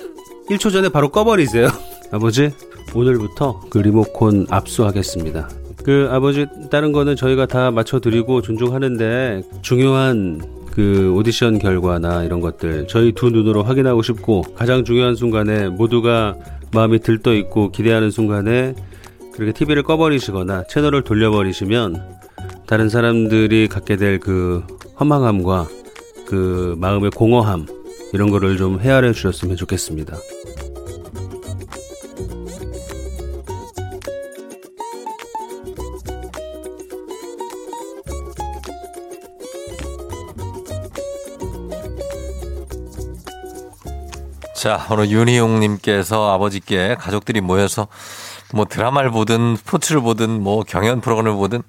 1초 전에 바로 꺼버리세요. 아버지 오늘부터 그 리모컨 압수하겠습니다. 그 아버지 다른 거는 저희가 다 맞춰드리고 존중하는데 중요한 그 오디션 결과나 이런 것들 저희 두 눈으로 확인하고 싶고 가장 중요한 순간에 모두가 마음이 들떠 있고 기대하는 순간에 그렇게 TV를 꺼버리시거나 채널을 돌려버리시면 다른 사람들이 갖게 될 그 허망함과 그 마음의 공허함 이런 거를 좀 헤아려 주셨으면 좋겠습니다. 자, 오늘 윤희용님께서 아버지께 가족들이 모여서 뭐 드라마를 보든 스포츠를 보든 뭐 경연 프로그램을 보든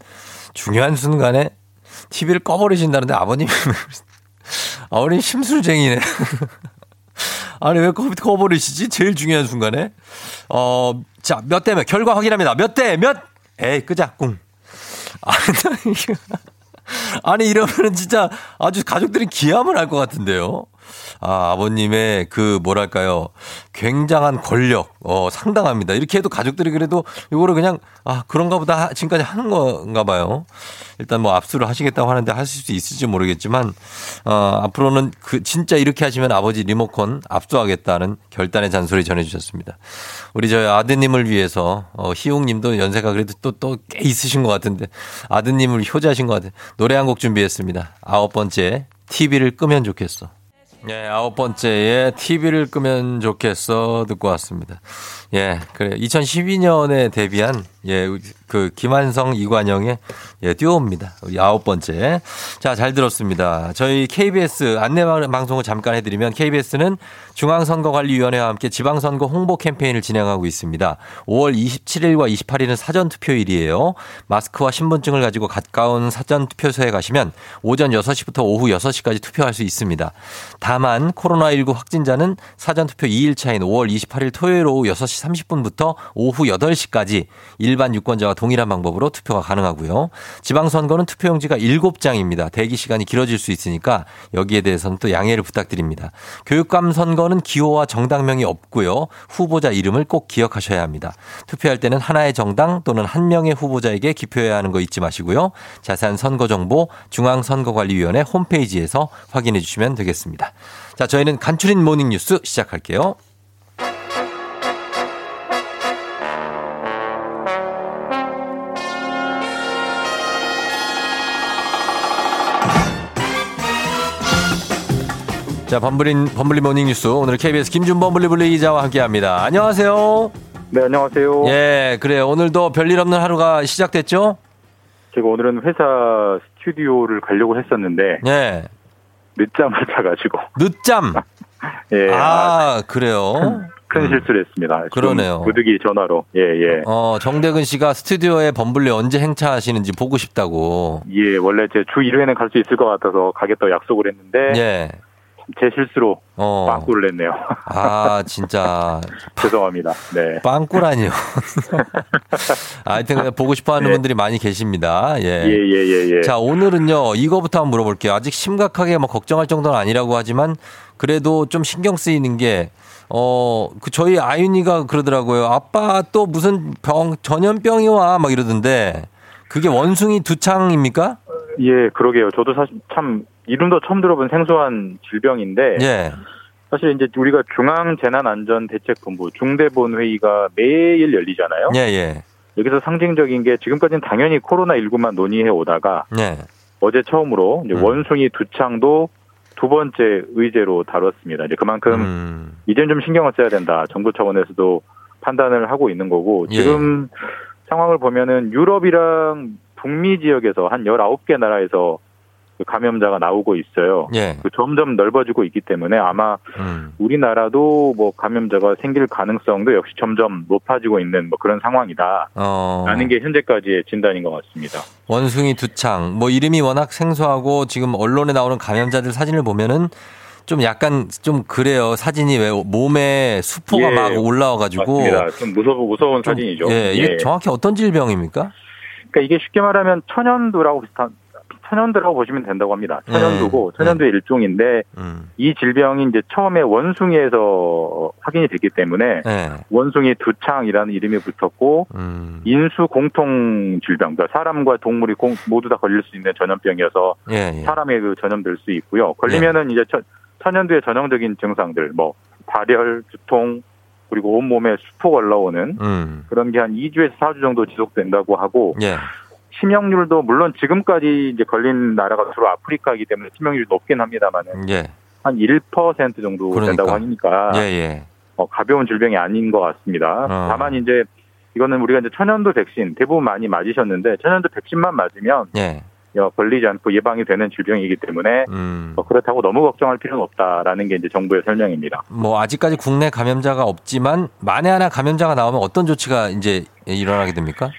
중요한 순간에 TV를 꺼버리신다는데 아버님, 아버님 심술쟁이네. 아니, 왜 컴퓨터 꺼버리시지? 제일 중요한 순간에. 어, 자, 몇 대 몇? 결과 확인합니다. 몇 대 몇? 에이, 끄자, 꿍. 아니, 아니, 이러면은 진짜 아주 가족들이 기함을 할 것 같은데요. 아, 아버님의 그 뭐랄까요. 굉장한 권력, 어, 상당합니다. 이렇게 해도 가족들이 그래도 이거를 그냥, 아, 그런가 보다 지금까지 하는 건가 봐요. 일단 뭐 압수를 하시겠다고 하는데 하실 수 있을지 모르겠지만, 어, 앞으로는 그 진짜 이렇게 하시면 아버지 리모컨 압수하겠다는 결단의 잔소리 전해주셨습니다. 우리 저희 아드님을 위해서, 어, 희웅 님도 연세가 그래도 또, 또 꽤 있으신 것 같은데, 아드님을 효자신 것 같아요. 노래 한 곡 준비했습니다. 아홉 번째, TV를 끄면 좋겠어. 예, 아홉 번째에 TV를 끄면 좋겠어 듣고 왔습니다. 예, 그래. 2012년에 데뷔한 예, 그 김한성 이관영의 예. 우리 아홉 번째. 자, 잘 들었습니다. 저희 KBS 안내 방송을 잠깐 해드리면 KBS는 중앙선거관리위원회와 함께 지방선거 홍보 캠페인을 진행하고 있습니다. 5월 27일과 28일은 사전투표일이에요. 마스크와 신분증을 가지고 가까운 사전투표소에 가시면 오전 6시부터 오후 6시까지 투표할 수 있습니다. 다만 코로나19 확진자는 사전투표 2일차인 5월 28일 토요일 오후 6시 30분부터 오후 8시까지 일반 유권자와 동일한 방법으로 투표가 가능하고요. 지방선거는 투표용지가 7장입니다. 대기 시간이 길어질 수 있으니까 여기에 대해서는 또 양해를 부탁드립니다. 교육감 선거는 기호와 정당명이 없고요. 후보자 이름을 꼭 기억하셔야 합니다. 투표할 때는 하나의 정당 또는 한 명의 후보자에게 기표해야 하는 거 잊지 마시고요. 자세한 선거 정보 중앙선거관리위원회 홈페이지에서 확인해 주시면 되겠습니다. 자, 저희는 간추린 모닝 뉴스 시작할게요. 자, 범블린, 범블리 모닝 뉴스. 오늘 KBS 김준 범 블리블리 기자와 함께 합니다. 안녕하세요. 네, 안녕하세요. 예, 그래요. 오늘도 별일 없는 하루가 시작됐죠? 제가 오늘은 회사 스튜디오를 가려고 했었는데. 예. 늦잠을 자가지고. 늦잠? 예. 아, 그래요? 큰 실수를 했습니다. 그러네요. 부득이 전화로. 예, 예. 어, 정대근 씨가 스튜디오에 범블리 언제 행차하시는지 보고 싶다고. 예, 원래 제 주 1회는 갈 수 있을 것 같아서 가겠다고 약속을 했는데. 예. 제 실수로 어. 빵꾸를 냈네요. 아, 진짜. 죄송합니다. 네. 빵꾸라니요. 하여튼 그냥 보고 싶어 하는 네. 분들이 많이 계십니다. 예. 예, 예, 예, 예. 자, 오늘은요, 이거부터 한번 물어볼게요. 아직 심각하게 뭐 걱정할 정도는 아니라고 하지만, 그래도 좀 신경 쓰이는 게, 어, 그 저희 아윤이가 그러더라고요. 아빠 또 무슨 병, 전염병이 와, 막 이러던데, 그게 원숭이 두창입니까? 예, 그러게요. 저도 사실 참 이름도 처음 들어본 생소한 질병인데 예. 사실 이제 우리가 중앙재난안전대책본부 중대본 회의가 매일 열리잖아요. 예, 예. 여기서 상징적인 게 지금까지는 당연히 코로나19만 논의해 오다가 예. 어제 처음으로 음. 원숭이 두창도 두 번째 의제로 다뤘습니다. 이제 그만큼 음. 이제는 좀 신경을 써야 된다. 정부 차원에서도 판단을 하고 있는 거고 예. 지금 상황을 보면은 유럽이랑 북미 지역에서 한 19개 나라에서 그 감염자가 나오고 있어요. 예. 그 점점 넓어지고 있기 때문에 아마 음. 우리나라도 뭐 감염자가 생길 가능성도 역시 점점 높아지고 있는 뭐 그런 상황이다. 어. 라는 게 현재까지의 진단인 것 같습니다. 원숭이 두창. 뭐 이름이 워낙 생소하고 지금 언론에 나오는 감염자들 사진을 보면은 좀 약간 좀 그래요. 사진이 왜 몸에 수포가 예, 막 올라와가지고. 맞습니다. 좀 무서워 무서운 좀, 사진이죠. 예, 이게 예. 정확히 어떤 질병입니까? 그러니까 이게 쉽게 말하면 천연두라고 비슷한 천연두라고 보시면 된다고 합니다. 천연두고 네. 천연두의 일종인데 음. 이 질병이 이제 처음에 원숭이에서 확인이 됐기 때문에 예. 원숭이 두창이라는 이름이 붙었고 음. 인수 공통 질병, 그러니까 사람과 동물이 공- 모두 다 걸릴 수 있는 전염병이어서 예, 예. 사람에 그 전염될 수 있고요. 걸리면은 이제 천, 천연두의 전형적인 증상들, 뭐 발열, 두통, 그리고 온몸에 수포가 올라오는 음. 그런 게 한 2주에서 4주 정도 지속된다고 하고 예. 치명률도 물론 지금까지 이제 걸린 나라가 주로 아프리카이기 때문에 치명률이 높긴 합니다만은 예. 한1% 정도 그러니까. 된다고 하니까 예, 예. 어, 가벼운 질병이 아닌 것 같습니다. 어. 다만 이제 이거는 우리가 이제 천연두 백신 대부분 많이 맞으셨는데 천연두 백신만 맞으면 예. 어, 걸리지 않고 예방이 되는 질병이기 때문에 음. 어, 그렇다고 너무 걱정할 필요는 없다라는 게 이제 정부의 설명입니다. 뭐 아직까지 국내 감염자가 없지만 만에 하나 감염자가 나오면 어떤 조치가 이제 일어나게 됩니까?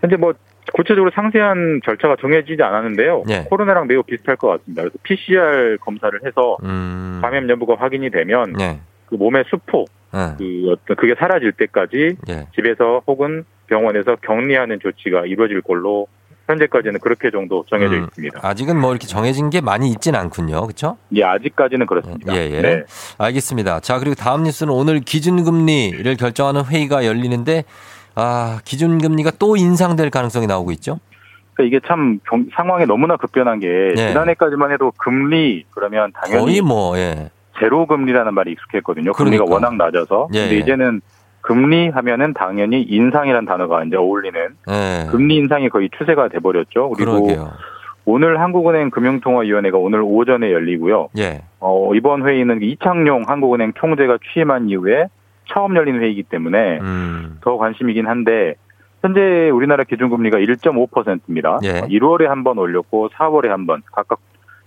현재 뭐 구체적으로 상세한 절차가 정해지지 않았는데요. 예. 코로나랑 매우 비슷할 것 같습니다. 그래서 PCR 검사를 해서 음. 감염 여부가 확인이 되면 예. 그 몸의 수포 예. 그 어떤 그게 사라질 때까지 예. 집에서 혹은 병원에서 격리하는 조치가 이루어질 걸로 현재까지는 그렇게 정도 정해져 음. 있습니다. 아직은 뭐 이렇게 정해진 게 많이 있진 않군요. 그렇죠? 예, 아직까지는 그렇습니다. 예, 예. 네. 알겠습니다. 자, 그리고 다음 뉴스는 오늘 기준금리를 결정하는 회의가 열리는데 아, 기준금리가 또 인상될 가능성이 나오고 있죠? 그러니까 이게 참 경- 상황이 너무나 급변한 게 예. 지난해까지만 해도 금리 그러면 당연히 거의 뭐 예. 제로 금리라는 말이 익숙했거든요. 금리가 그러니까. 워낙 낮아서. 예, 근데 예. 이제는 금리 하면은 당연히 인상이라는 단어가 이제 어울리는 예. 금리 인상이 거의 추세가 돼 버렸죠. 그리고 그러게요. 오늘 한국은행 금융통화위원회가 오늘 오전에 열리고요. 예. 어, 이번 회의는 이창용 한국은행 총재가 취임한 이후에 처음 열린 회의이기 때문에 음. 더 관심이긴 한데 현재 우리나라 기준금리가 1.5%입니다. 예. 1월에 한 번 올렸고 4월에 한 번 각각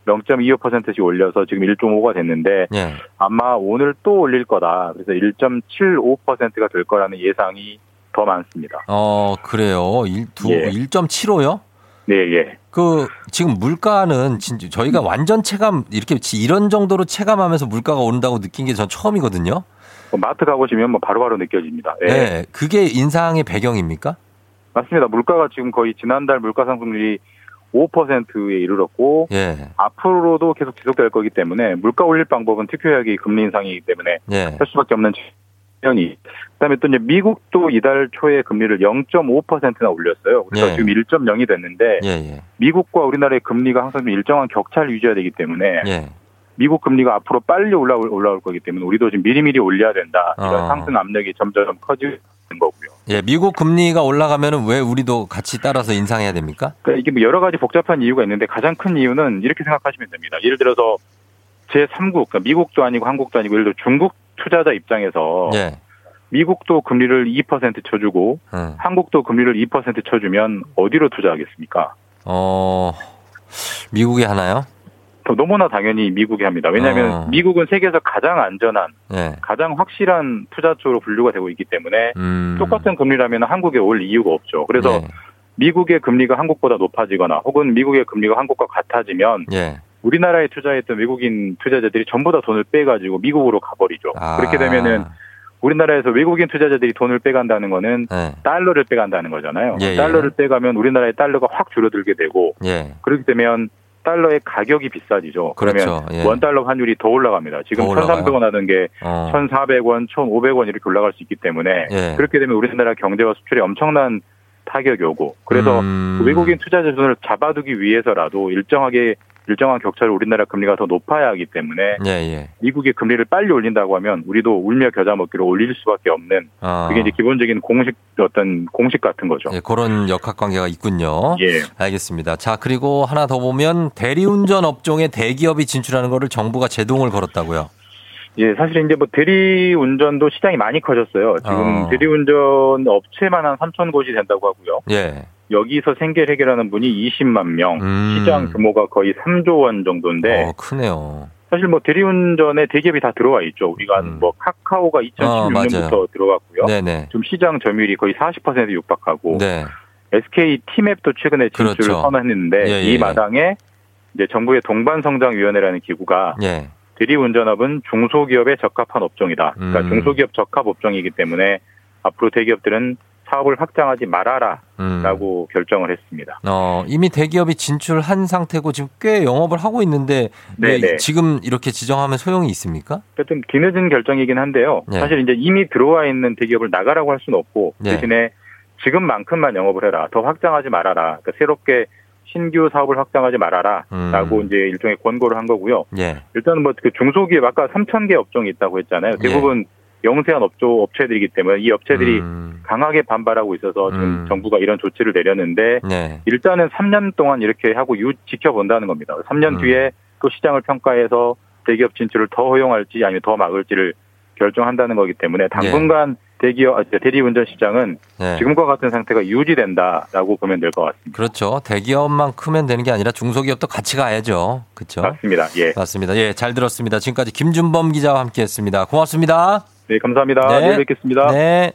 0.25%씩 올려서 지금 1.5가 됐는데 예. 아마 오늘 또 올릴 거다. 그래서 1.75%가 될 거라는 예상이 더 많습니다. 어, 그래요. 1, 두, 예. 1.75요? 네, 예. 그 지금 물가는 진짜 저희가 완전 체감 이렇게 이런 정도로 체감하면서 물가가 오른다고 느낀 게 전 처음이거든요. 뭐 마트 가보시면 뭐 바로바로 느껴집니다. 예. 네. 그게 인상의 배경입니까? 맞습니다. 물가가 지금 거의 지난달 물가 상승률이 5%에 이르렀고 예. 앞으로도 계속 지속될 거기 때문에 물가 올릴 방법은 특효약이 금리 인상이기 때문에 예. 할 수밖에 없는 현이. 그다음에 또 이제 미국도 이달 초에 금리를 0.5%나 올렸어요. 그래서 예. 지금 1.0이 됐는데 예, 예. 미국과 우리나라의 금리가 항상 좀 일정한 격차를 유지해야 되기 때문에 예. 미국 금리가 앞으로 빨리 올라올, 올라올 거기 때문에 우리도 지금 미리미리 올려야 된다. 이런 어. 상승 압력이 점점 커지는 거고요. 예, 미국 금리가 올라가면은 왜 우리도 같이 따라서 인상해야 됩니까? 그러니까 이게 뭐 여러 가지 복잡한 이유가 있는데 가장 큰 이유는 이렇게 생각하시면 됩니다. 예를 들어서 제3국, 그러니까 미국도 아니고 한국도 아니고 예를 들어 중국 투자자 입장에서 예. 미국도 금리를 2% 쳐주고 음. 한국도 금리를 2% 쳐주면 어디로 투자하겠습니까? 어, 미국에 하나요? 더 너무나 당연히 미국에 합니다. 왜냐하면 어. 미국은 세계에서 가장 안전한, 예. 가장 확실한 투자 쪽으로 분류가 되고 있기 때문에 음. 똑같은 금리라면 한국에 올 이유가 없죠. 그래서 예. 미국의 금리가 한국보다 높아지거나 혹은 미국의 금리가 한국과 같아지면 예. 우리나라에 투자했던 외국인 투자자들이 전부 다 돈을 빼가지고 미국으로 가버리죠. 아. 그렇게 되면은 우리나라에서 외국인 투자자들이 돈을 빼간다는 거는 네. 달러를 빼간다는 거잖아요. 예, 예. 달러를 빼가면 우리나라의 달러가 확 줄어들게 되고 예. 그렇게 되면 달러의 가격이 비싸지죠. 그러면 그렇죠. 예. 원 달러 환율이 더 올라갑니다. 지금 더 올라가요? 1,300원 하던 게 어. 1,400원, 1,500원 이렇게 올라갈 수 있기 때문에 예. 그렇게 되면 우리나라 경제와 수출에 엄청난 타격이 오고 그래서 음. 그 외국인 투자자 돈을 잡아두기 위해서라도 일정하게 일정한 격차를 우리나라 금리가 더 높아야 하기 때문에 예, 예. 미국이 금리를 빨리 올린다고 하면 우리도 울며 겨자 먹기로 올릴 수밖에 없는 어. 그게 이제 기본적인 공식 어떤 공식 같은 거죠. 예, 그런 역학 관계가 있군요. 예. 알겠습니다. 자, 그리고 하나 더 보면 대리운전 업종에 대기업이 진출하는 거를 정부가 제동을 걸었다고요. 예, 사실 이제 뭐 대리운전도 시장이 많이 커졌어요. 지금 어. 대리운전 업체만 한 3천 곳이 된다고 하고요. 예. 여기서 생계를 해결하는 분이 20만 명, 음. 시장 규모가 거의 3조 원 정도인데 어, 크네요. 사실 뭐 대리운전에 대기업이 다 들어와 있죠. 우리가 뭐 카카오가 어, 2016년부터 맞아요. 들어갔고요. 네네. 좀 시장 점유율이 거의 40% 육박하고 네. SK 티맵도 최근에 진출을 그렇죠. 선언했는데 예, 예, 이 예. 마당에 이제 정부의 동반성장위원회라는 기구가 예. 대리운전업은 중소기업에 적합한 업종이다. 그러니까 음. 중소기업 적합 업종이기 때문에 앞으로 대기업들은 사업을 확장하지 말아라라고 음. 결정을 했습니다. 어, 이미 대기업이 진출한 상태고 지금 꽤 영업을 하고 있는데 왜 네네. 지금 이렇게 지정하면 소용이 있습니까? 좀 뒤늦은 결정이긴 한데요. 네. 사실 이제 이미 들어와 있는 대기업을 나가라고 할 수는 없고 네. 대신에 지금만큼만 영업을 해라. 더 확장하지 말아라. 그러니까 새롭게 신규 사업을 확장하지 말아라라고 음. 이제 일종의 권고를 한 거고요. 예. 일단은 뭐 그 중소기업 아까 3천 개 업종이 있다고 했잖아요. 예. 대부분 영세한 업조 업체들이기 때문에 이 업체들이 음. 강하게 반발하고 있어서 지금 음. 정부가 이런 조치를 내렸는데 네. 일단은 3년 동안 이렇게 하고 유, 지켜본다는 겁니다. 3년 음. 뒤에 또 시장을 평가해서 대기업 진출을 더 허용할지 아니면 더 막을지를 결정한다는 거기 때문에 당분간 대기업 아, 대리운전 시장은 네. 지금과 같은 상태가 유지된다라고 보면 될 것 같습니다. 그렇죠. 대기업만 크면 되는 게 아니라 중소기업도 같이 가야죠. 그렇죠. 맞습니다. 예. 맞습니다. 예, 잘 들었습니다. 지금까지 김준범 기자와 함께 했습니다. 고맙습니다. 네, 감사합니다. 네. 내일 뵙겠습니다. 네.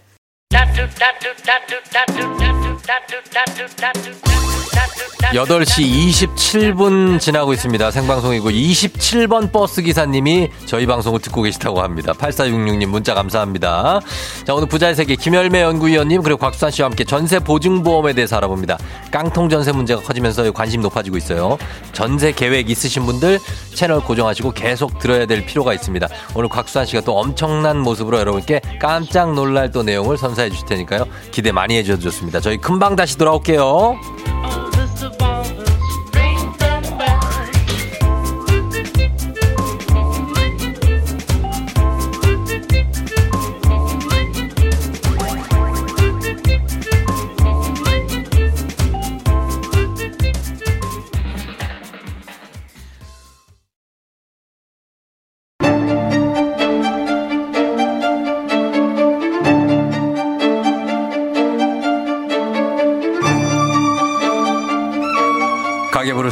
8시 27분 지나고 있습니다. 생방송이고 27번 버스 기사님이 저희 방송을 듣고 계시다고 합니다. 8466님 문자 감사합니다. 자, 오늘 부자의 세계 김열매 연구위원님 그리고 곽수산 씨와 함께 전세 보증보험에 대해서 알아봅니다. 깡통 전세 문제가 커지면서 관심 높아지고 있어요. 전세 계획 있으신 분들 채널 고정하시고 계속 들어야 될 필요가 있습니다. 오늘 곽수산 씨가 또 엄청난 모습으로 여러분께 깜짝 놀랄 또 내용을 선 사해 주실 테니까요. 기대 많이 해주셔도 좋습니다. 저희 금방 다시 돌아올게요.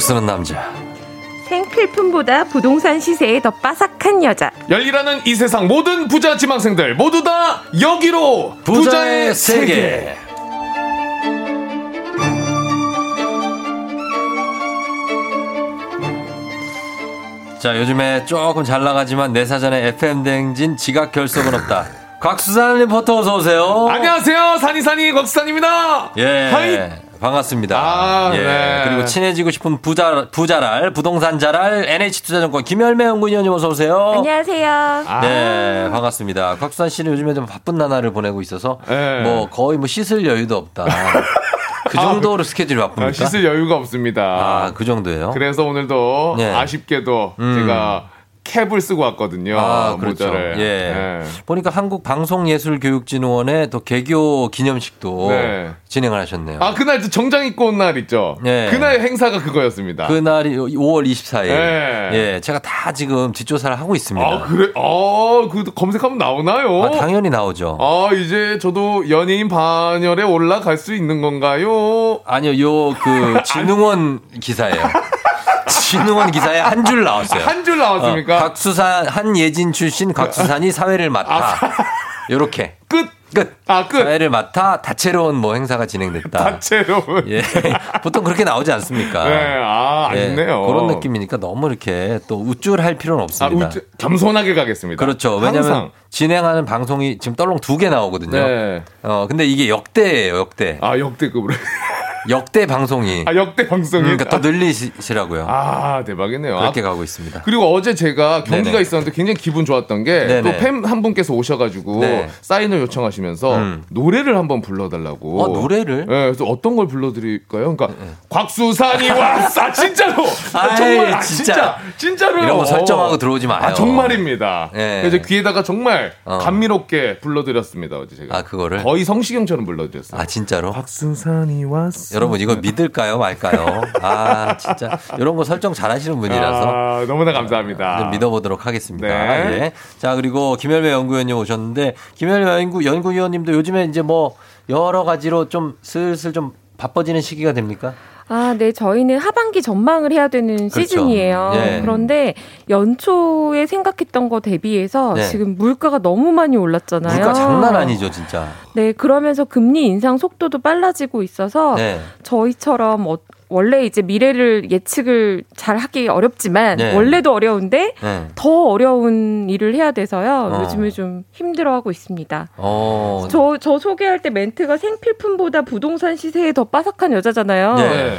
쓰는 남자. 생필품보다 부동산 시세에 더 빠삭한 여자. 열일하는 이 세상 모든 부자 지망생들 모두 다 여기로 부자의, 세계. 자, 요즘에 조금 잘 나가지만 내 사전에 FM 대행진 지각 결석은 없다. 곽수산 리포터 어서 오세요. 안녕하세요 산이산이 곽수산입니다. 예. hi. 반갑습니다. 아, 예. 네. 그리고 친해지고 싶은 부자, 부잘알, 부동산 잘알, NH투자증권 김열매 연구위원님 어서 오세요. 안녕하세요. 아. 네, 반갑습니다. 곽수산 씨는 요즘에 좀 바쁜 나날을 보내고 있어서 네. 뭐 거의 뭐 씻을 여유도 없다. 그 정도로 스케줄이 바쁩니까? 아, 씻을 여유가 없습니다. 아, 그 정도예요? 그래서 오늘도 네. 아쉽게도 음. 제가 캡을 쓰고 왔거든요. 아, 그렇죠. 모자를. 예. 네. 보니까 한국 방송예술교육진흥원의 또 개교 기념식도 네. 진행을 하셨네요. 아 그날 저 정장 입고 온 날 있죠. 네. 그날 행사가 그거였습니다. 그날이 5월 24일. 네. 예, 제가 다 지금 뒷조사를 하고 있습니다. 아 그래? 아 그 검색하면 나오나요? 아, 당연히 나오죠. 아 이제 저도 연예인 반열에 올라갈 수 있는 건가요? 아니요, 요 그 진흥원 기사예요. 진흥원 기사에 한 줄 나왔어요. 한 줄 나왔습니까? 어, 곽수산 한예진 출신 곽수산이 사회를 맡아. 요렇게. 끝. 끝. 아, 끝. 사회를 맡아 다채로운 뭐 행사가 진행됐다. 다채로운. 예. 보통 그렇게 나오지 않습니까? 네, 아, 예, 아쉽네요. 그런 느낌이니까 너무 이렇게 또 우쭐할 필요는 아, 없습니다. 우쭈- 겸손하게 가겠습니다. 그렇죠. 왜냐하면 항상. 진행하는 방송이 지금 떨렁 두 개 나오거든요. 네. 어, 근데 이게 역대예요, 역대. 아, 역대급으로. 역대 방송이. 아, 역대 방송이. 그러니까 더 늘리시라고요. 아, 대박이네요. 그렇게 아, 가고 있습니다. 그리고 어제 제가 경기가 네네. 있었는데 굉장히 기분 좋았던 게또 네네. 팬한 분께서 오셔가지고 네. 사인을 요청하시면서 음. 노래를 한번 불러달라고. 어, 노래를? 네, 그래서 어떤 걸 불러드릴까요? 그러니까 곽수산이 왔어. 아, 진짜로. 아, 정말 아, 진짜. 진짜 진짜로요. 이런 거 설정하고 들어오지 마요. 아, 정말입니다. 네. 그래서 귀에다가 정말 어. 감미롭게 불러드렸습니다. 어제 제가. 아, 그거를? 거의 성시경처럼 불러드렸어요. 아, 진짜로? 곽수산이 왔어. 여러분, 이거 믿을까요, 말까요? 아, 진짜. 이런 거 설정 잘 하시는 분이라서. 아, 너무나 감사합니다. 좀 믿어보도록 하겠습니다. 네. 예. 자, 그리고 김열배 연구위원님 오셨는데, 김열배 연구, 연구위원님도 요즘에 이제 뭐, 여러 가지로 좀 슬슬 좀 바빠지는 시기가 됩니까? 아, 네, 저희는 하반기 전망을 해야 되는 그렇죠. 시즌이에요. 예. 그런데 연초에 생각했던 거 대비해서 네. 지금 물가가 너무 많이 올랐잖아요. 물가 장난 아니죠, 진짜. 네, 그러면서 금리 인상 속도도 빨라지고 있어서 네. 저희처럼 어, 원래 이제 미래를 예측을 잘 하기 어렵지만 네. 원래도 어려운데 네. 더 어려운 일을 해야 돼서요. 어. 요즘에 좀 힘들어하고 있습니다. 어. 저, 저 소개할 때 멘트가 생필품보다 부동산 시세에 더 빠삭한 여자잖아요. 네.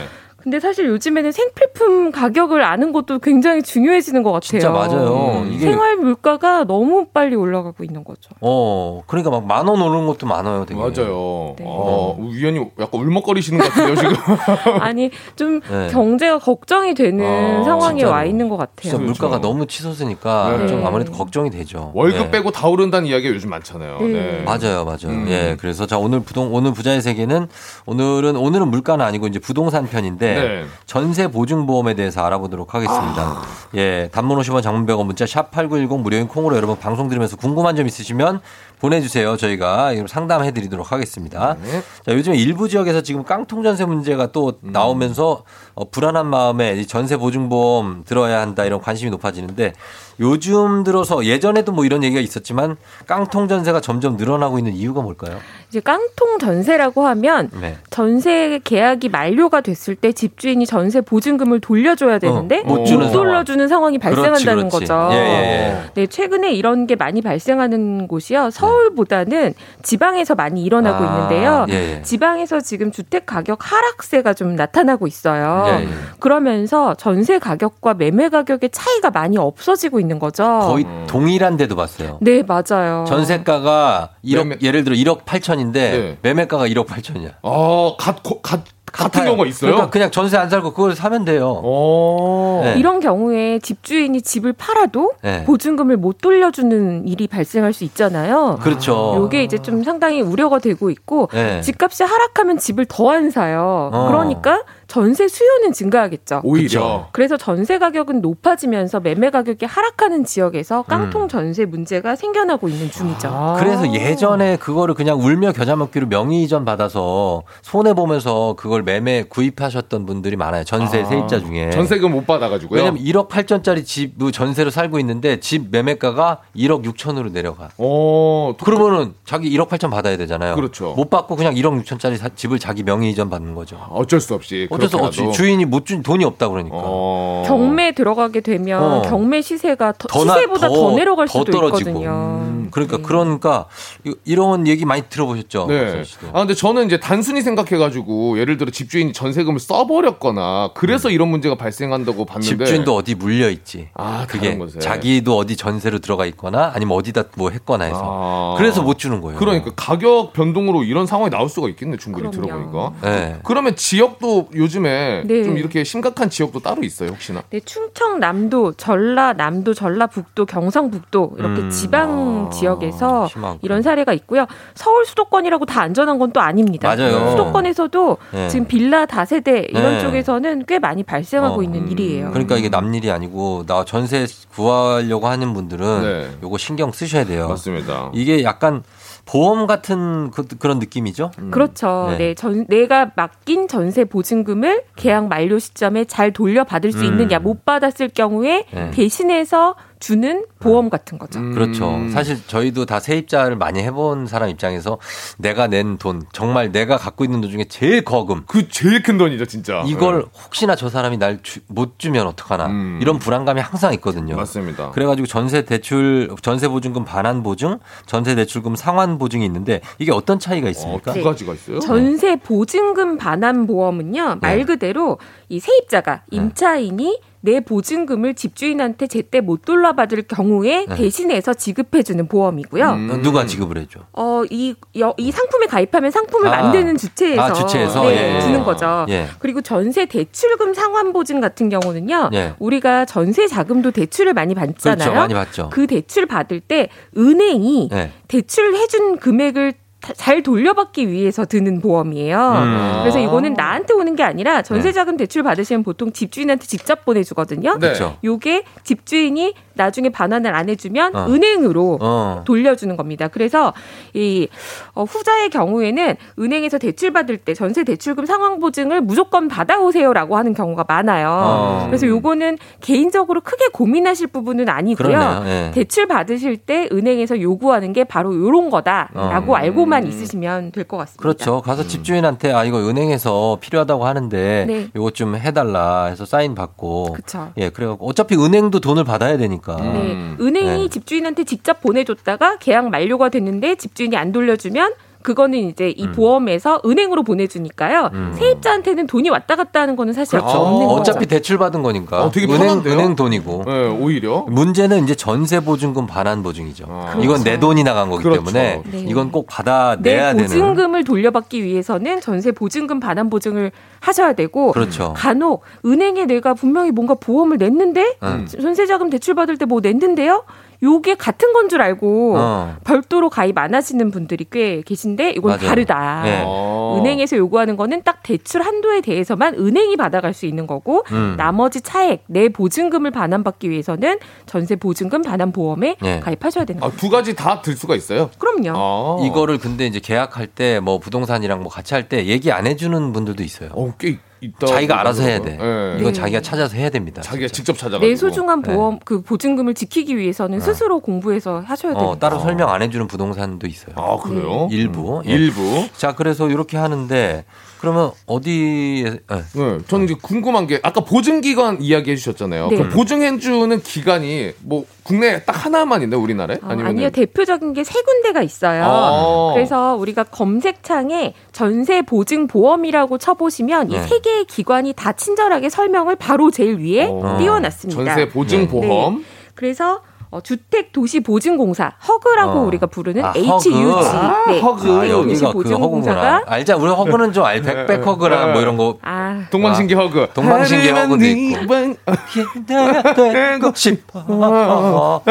근데 사실 요즘에는 생필품 가격을 아는 것도 굉장히 중요해지는 것 같아요. 진짜 맞아요. 이게- 생활 물가가 너무 빨리 올라가고 있는 거죠. 어, 그러니까 막 만 원 오르는 것도 많아요, 되게. 맞아요. 네. 어, 위원님 약간 울먹거리시는 것 같은데요, 지금. 아니 좀 네. 경제가 걱정이 되는 아, 상황에 진짜로. 와 있는 것 같아요. 진짜 물가가 너무 치솟으니까 네. 좀 아무래도 걱정이 되죠. 월급 네. 빼고 다 오른다는 이야기가 요즘 많잖아요. 네. 네. 맞아요, 맞아요. 음. 예, 그래서 자 오늘 부동 오늘 부자의 세계는 오늘은 오늘은 물가는 아니고 이제 부동산 편인데 네. 전세 보증 보험에 대해서 알아보도록 하겠습니다. 예, 단문 50원, 장문 100원 문자 샵 #8910 무료인 콩으로 여러분 방송 들으면서 궁금한 점 있으시면 보내주세요. 저희가 이거 상담해 드리도록 하겠습니다. 네. 자, 요즘 일부 지역에서 지금 깡통 전세 문제가 또 음. 나오면서 어, 불안한 마음에 이 전세 보증보험 들어야 한다 이런 관심이 높아지는데 요즘 들어서 예전에도 뭐 이런 얘기가 있었지만 깡통 전세가 점점 늘어나고 있는 이유가 뭘까요? 이제 깡통 전세라고 하면 네. 전세 계약이 만료가 됐을 때 집주인이 전세 보증금을 돌려줘야 되는데 어, 못 못, 주는 돌려주는 상황이 발생한다는 그렇지, 그렇지. 거죠. 예, 예, 예. 네, 최근에 이런 게 많이 발생하는 곳이요. 서울보다는 지방에서 많이 일어나고 아, 있는데요. 예, 예. 지방에서 지금 주택 가격 하락세가 좀 나타나고 있어요. 예, 예. 그러면서 전세 가격과 매매 가격의 차이가 많이 없어지고 있는 거죠. 거의 동일한 데도 봤어요. 네, 맞아요. 전세가가 1억 매매- 예를 들어 1억 8천인데 네. 매매가가 1억 8천이야. 어, 갓, 고- 갓, 같은 같아요. 경우가 있어요? 그러니까 그냥 전세 안 살고 그걸 사면 돼요. 어. 네. 이런 경우에 집주인이 집을 팔아도 네. 보증금을 못 돌려주는 일이 발생할 수 있잖아요. 그렇죠. 요게 이제 좀 상당히 우려가 되고 있고 네. 집값이 하락하면 집을 더 안 사요. 어. 그러니까 전세 수요는 증가하겠죠. 오히려. 그래서 전세 가격은 높아지면서 매매 가격이 하락하는 지역에서 음. 깡통 전세 문제가 생겨나고 있는 중이죠. 아. 그래서 예전에 그거를 그냥 울며 겨자 먹기로 명의 이전 받아서 손해 보면서 그걸 매매 구입하셨던 분들이 많아요. 전세 아, 세입자 중에. 전세금 못 받아 가지고요. 왜냐면 1억 8천짜리 집 전세로 살고 있는데 집 매매가가 1억 6천으로 내려가. 어, 그러면은 자기 1억 8천 받아야 되잖아요. 그렇죠. 못 받고 그냥 1억 6천짜리 집을 자기 명의 이전 받는 거죠. 어쩔 수 없이. 어쩔 수 없이 그렇게라도. 주인이 못 준 돈이 없다 그러니까. 어. 경매 들어가게 되면 어. 경매 시세가 더, 더 나- 시세보다 더, 내려갈 더 수도 떨어지고. 있거든요. 음, 그러니까 그러니까 이- 이런 얘기 많이 들어보셨죠? 네. 아, 근데 저는 이제 단순히 생각해가지고, 예를 들어 집주인이 전세금을 써버렸거나, 그래서 이런 문제가 발생한다고 봤는데. 음. 집주인도 어디 물려 있지. 아, 그게. 자기도 어디 전세로 들어가 있거나 아니면 어디다 뭐 했거나 해서 아. 그래서 못 주는 거예요. 그러니까 가격 변동으로 이런 상황이 나올 수가 있겠네, 충분히 그럼요. 들어보니까. 네. 그러면 지역도 요 즘에 네. 좀 이렇게 심각한 지역도 따로 있어요, 혹시나? 네, 충청남도, 전라남도, 전라북도, 경상북도 이렇게 음, 지방 아, 지역에서 심하구나. 이런 사례가 있고요. 서울 수도권이라고 다 안전한 건 또 아닙니다. 맞아요. 수도권에서도 네. 지금 빌라 다세대 이런 네. 쪽에서는 꽤 많이 발생하고 어, 있는 일이에요. 그러니까 이게 남일이 아니고 나 전세 구하려고 하는 분들은 네. 요거 신경 쓰셔야 돼요. 맞습니다. 이게 약간 보험 같은 그, 런 느낌이죠. 그렇죠. 네. 네. 전, 내가 맡긴 전세 보증금을 계약 만료 시점에 잘 돌려받을 수 음. 있느냐, 못 받았을 경우에 네. 대신해서 주는 보험 같은 거죠. 그렇죠. 사실 저희도 다 세입자를 많이 해본 사람 입장에서 내가 낸 돈, 정말 내가 갖고 있는 돈 중에 제일 거금. 그 제일 큰 돈이죠, 진짜. 이걸 네. 혹시나 저 사람이 날 못 주면 어떡하나. 이런 불안감이 항상 있거든요. 맞습니다. 그래가지고 전세 대출, 전세 보증금 반환 보증, 전세 대출금 상환 보증이 있는데 이게 어떤 차이가 있습니까? 두 가지가 있어요? 전세 보증금 반환 보험은요 말 네. 그대로 이 세입자가 임차인이 내 보증금을 집주인한테 제때 못 돌려받을 경우에 네. 대신해서 지급해주는 보험이고요. 어, 누가 지급을 해줘? 어, 이, 여- 이 상품에 가입하면 상품을 아. 만드는 주체에서, 아, 주체에서? 네, 예. 주는 거죠. 예. 그리고 전세 대출금 상환 보증 같은 경우는요. 예. 우리가 전세 자금도 대출을 많이 받잖아요. 그렇죠. 많이 받죠. 그 대출 받을 때 은행이 네. 대출 해준 금액을 다- 잘 돌려받기 위해서 드는 보험이에요. 음. 그래서 이거는 나한테 오는 게 아니라 전세자금 대출 받으시면 보통 집주인한테 직접 보내주거든요. 네. 요게 집주인이 나중에 반환을 안 해주면 어. 은행으로 어. 돌려주는 겁니다. 그래서 이 어, 후자의 경우에는 은행에서 대출 받을 때 전세 대출금 상환 보증을 무조건 받아오세요라고 하는 경우가 많아요. 어. 그래서 요거는 개인적으로 크게 고민하실 부분은 아니고요. 예. 대출 받으실 때 은행에서 요구하는 게 바로 요런 거다라고 어. 알고만 있으시면 될 것 같습니다. 그렇죠. 가서 집주인한테 아 이거 은행에서 필요하다고 하는데 네. 이거 좀 해달라 해서 사인 받고. 그쵸. 예, 그래갖고 어차피 은행도 돈을 받아야 되니까. 네. 은행이 네. 집주인한테 직접 보내줬다가 계약 만료가 됐는데 집주인이 안 돌려주면 그거는 이제 이 보험에서 은행으로 보내주니까요. 음. 세입자한테는 돈이 왔다 갔다 하는 거는 사실 그렇죠. 없는 거죠. 어차피 대출 받은 거니까. 어, 되게 은행 편한데요? 은행 돈이고. 네, 오히려. 문제는 이제 전세 보증금 반환 보증이죠. 이건 내 돈이 나간 거기 그렇죠. 때문에 네. 이건 꼭내 받아내야 되는. 보증금을 돌려받기 위해서는 전세 보증금 반환 보증을 하셔야 되고 그렇죠. 간혹 은행에 내가 분명히 뭔가 보험을 냈는데 음. 전세자금 대출 받을 때 뭐 냈는데요. 요게 같은 건 줄 알고 어. 별도로 가입 안 하시는 분들이 꽤 계신데 이건 맞아요. 다르다. 네. 어. 은행에서 요구하는 거는 딱 대출 한도에 대해서만 은행이 받아갈 수 있는 거고 음. 나머지 차액 내 보증금을 반환받기 위해서는 전세 보증금 반환 보험에 네. 가입하셔야 되는 아, 거죠. 두 가지 다 들 수가 있어요. 그럼요. 아. 이거를 근데 이제 계약할 때 뭐 부동산이랑 뭐 같이 할 때 얘기 안 해주는 분들도 있어요. 어, 꽤 있다. 자기가 알아서 해야 돼. 네. 이건 네. 자기가 찾아서 해야 됩니다. 자기가 직접 찾아가지고. 내 소중한 네. 보험 그 보증금을 지키기 위해서는 스스로 공부해서 하셔야 돼요. 어, 따로 설명 안 해주는 부동산도 있어요. 아, 그래요? 일부. 예. 일부. 자, 그래서 이렇게 하는데 그러면 어디에 예. 네, 저는 이제 궁금한 게 아까 보증기관 이야기해 주셨잖아요. 네. 그 보증해주는 기간이 뭐 국내에 딱 하나만 있나요, 우리나라에? 어, 아니면 아니요 대표적인 게 세 군데가 있어요. 아. 그래서 우리가 검색창에 전세 보증 보험이라고 쳐보시면 네. 이세 개의 기관이 다 친절하게 설명을 바로 제일 위에 어. 띄워놨습니다. 전세 보증 보험. 그래서 어, 주택 도시 보증 공사 HUG라고 어. 우리가 부르는 아, HUG HUG. 아, 네. HUG. 아, 여기가 그 허그구나. 주택도시보증공사가 알자. 우리 HUG는 좀 알. back back hug랑 뭐 이런 거. 아 동방신기 Hug. 동방신기 Hug도 네 있고. 방- 되고 싶어. 어,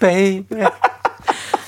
baby.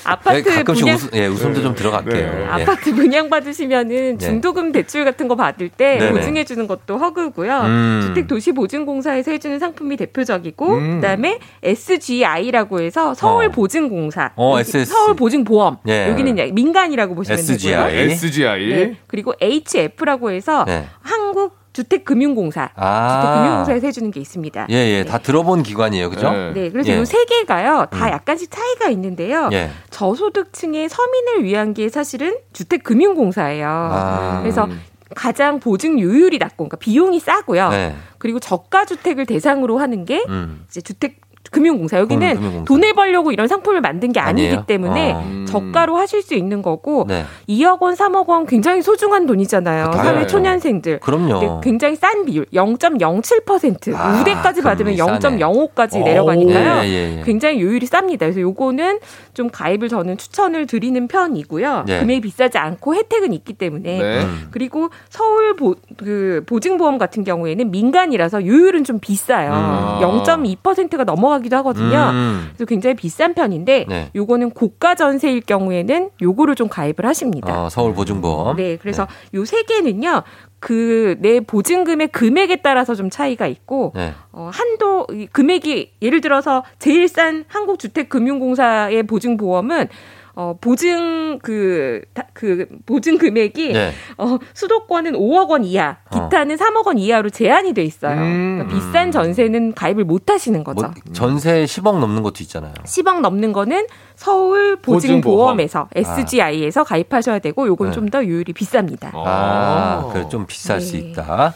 아파트 가끔씩 분양 웃음, 예, 웃음도 좀 들어갈게요. 네. 예. 아파트 분양 받으시면은 중도금 대출 같은 거 받을 때 네네. 보증해 주는 것도 HUG고요. 음. 주택 도시 보증 공사에서 해주는 상품이 대표적이고 음. 그다음에 SGI라고 해서 서울보증 공사, 어, 여기 SS. 서울 보증 보험 예. 여기는 이제 민간이라고 보시면 SGI. 되고요. SGI. 네. 그리고 HF라고 해서 네. 한국 주택금융공사, 아. 주택금융공사에서 해주는 게 있습니다. 예, 예. 다 들어본 기관이에요. 그죠? 네. 네, 그래서 예. 이세 개가요 다 음. 약간씩 차이가 있는데요. 예. 저소득층의 서민을 위한 게 사실은 주택금융공사예요. 아. 그래서 가장 보증료율이 낮고, 그러니까 비용이 싸고요. 네. 그리고 저가 주택을 대상으로 하는 게 음. 이제 주택 금융공사 여기는 금융공사. 돈을 벌려고 이런 상품을 만든 게 아니기 아니에요? 때문에 어. 저가로 하실 수 있는 거고 네. 2억 원, 3억 원 굉장히 소중한 돈이잖아요. 그렇죠. 사회 초년생들. 그럼요. 근데 굉장히 싼 비율 0.07% 아, 우대까지 받으면 금리 싸네. 0.05까지 오. 내려가니까요. 예, 예, 예. 굉장히 요율이 쌉니다. 그래서 요거는 좀 가입을 저는 추천을 드리는 편이고요. 네. 금액이 비싸지 않고 혜택은 있기 때문에 네. 음. 그리고 서울 보, 그 보증보험 같은 경우에는 민간이라서 요율은 좀 비싸요. 음. 0.2%가 넘어가 기도 하거든요. 음. 그래서 굉장히 비싼 편인데 네. 요거는 고가 전세일 경우에는 요거를 좀 가입을 하십니다. 어, 서울 보증보험. 네, 그래서 요세 개는요. 그 내 보증금의 금액에 따라서 좀 차이가 있고 네. 어, 한도 이 금액이 예를 들어서 제일 싼 한국주택금융공사의 보증보험은 어, 보증 그, 다- 그 보증 금액이 네. 어, 수도권은 5억 원 이하기 어. 아파트 는 3억 원 이하로 제한이 돼 있어요. 음. 그러니까 비싼 전세는 가입을 못 하시는 거죠. 뭐 전세 10억 넘는 것도 있잖아요. 10억 넘는 거는 서울 보증보험에서 SGI에서 가입하셔야 되고 요건 네. 좀더 요율이 비쌉니다. 아, 그래 좀 비쌀 수 있다.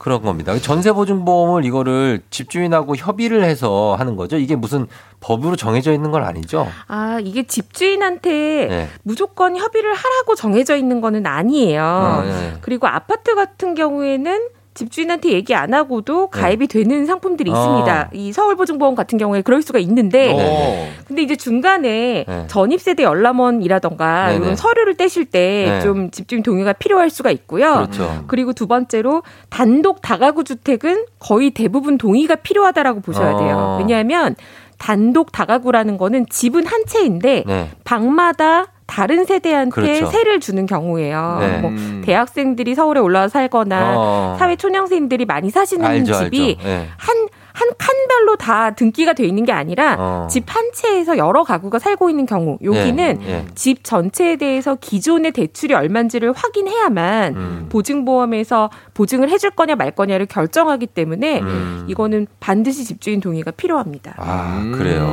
그런 겁니다. 전세 보증보험을 이거를 집주인하고 협의를 해서 하는 거죠. 이게 무슨 법으로 정해져 있는 건 아니죠? 아, 이게 집주인한테 네. 무조건 협의를 하라고 정해져 있는 거는 아니에요. 아, 네. 그리고 아파트 같은 경우에는 집주인한테 얘기 안 하고도 가입이 되는 상품들이 네. 어. 있습니다. 이 서울보증보험 같은 경우에 그럴 수가 있는데, 네. 근데 이제 중간에 네. 전입세대 열람원이라던가 네네. 이런 서류를 떼실 때좀 네. 집주인 동의가 필요할 수가 있고요. 그렇죠. 그리고 두 번째로 단독 다가구 주택은 거의 대부분 동의가 필요하다라고 보셔야 돼요. 어. 왜냐하면 단독 다가구라는 거는 집은 한 채인데 네. 방마다 다른 세대한테 그렇죠. 세를 주는 경우예요. 네. 뭐 대학생들이 서울에 올라와 살거나 어. 사회 초년생들이 많이 사시는 알죠, 집이 알죠. 네. 한, 한 칸별로 다 등기가 돼 있는 게 아니라 어. 집한 채에서 여러 가구가 살고 있는 경우 여기는 예, 예. 집 전체에 대해서 기존의 대출이 얼마인지를 확인해야만 음. 보증보험에서 보증을 해줄 거냐 말 거냐를 결정하기 때문에 음. 이거는 반드시 집주인 동의가 필요합니다. 아, 그래요.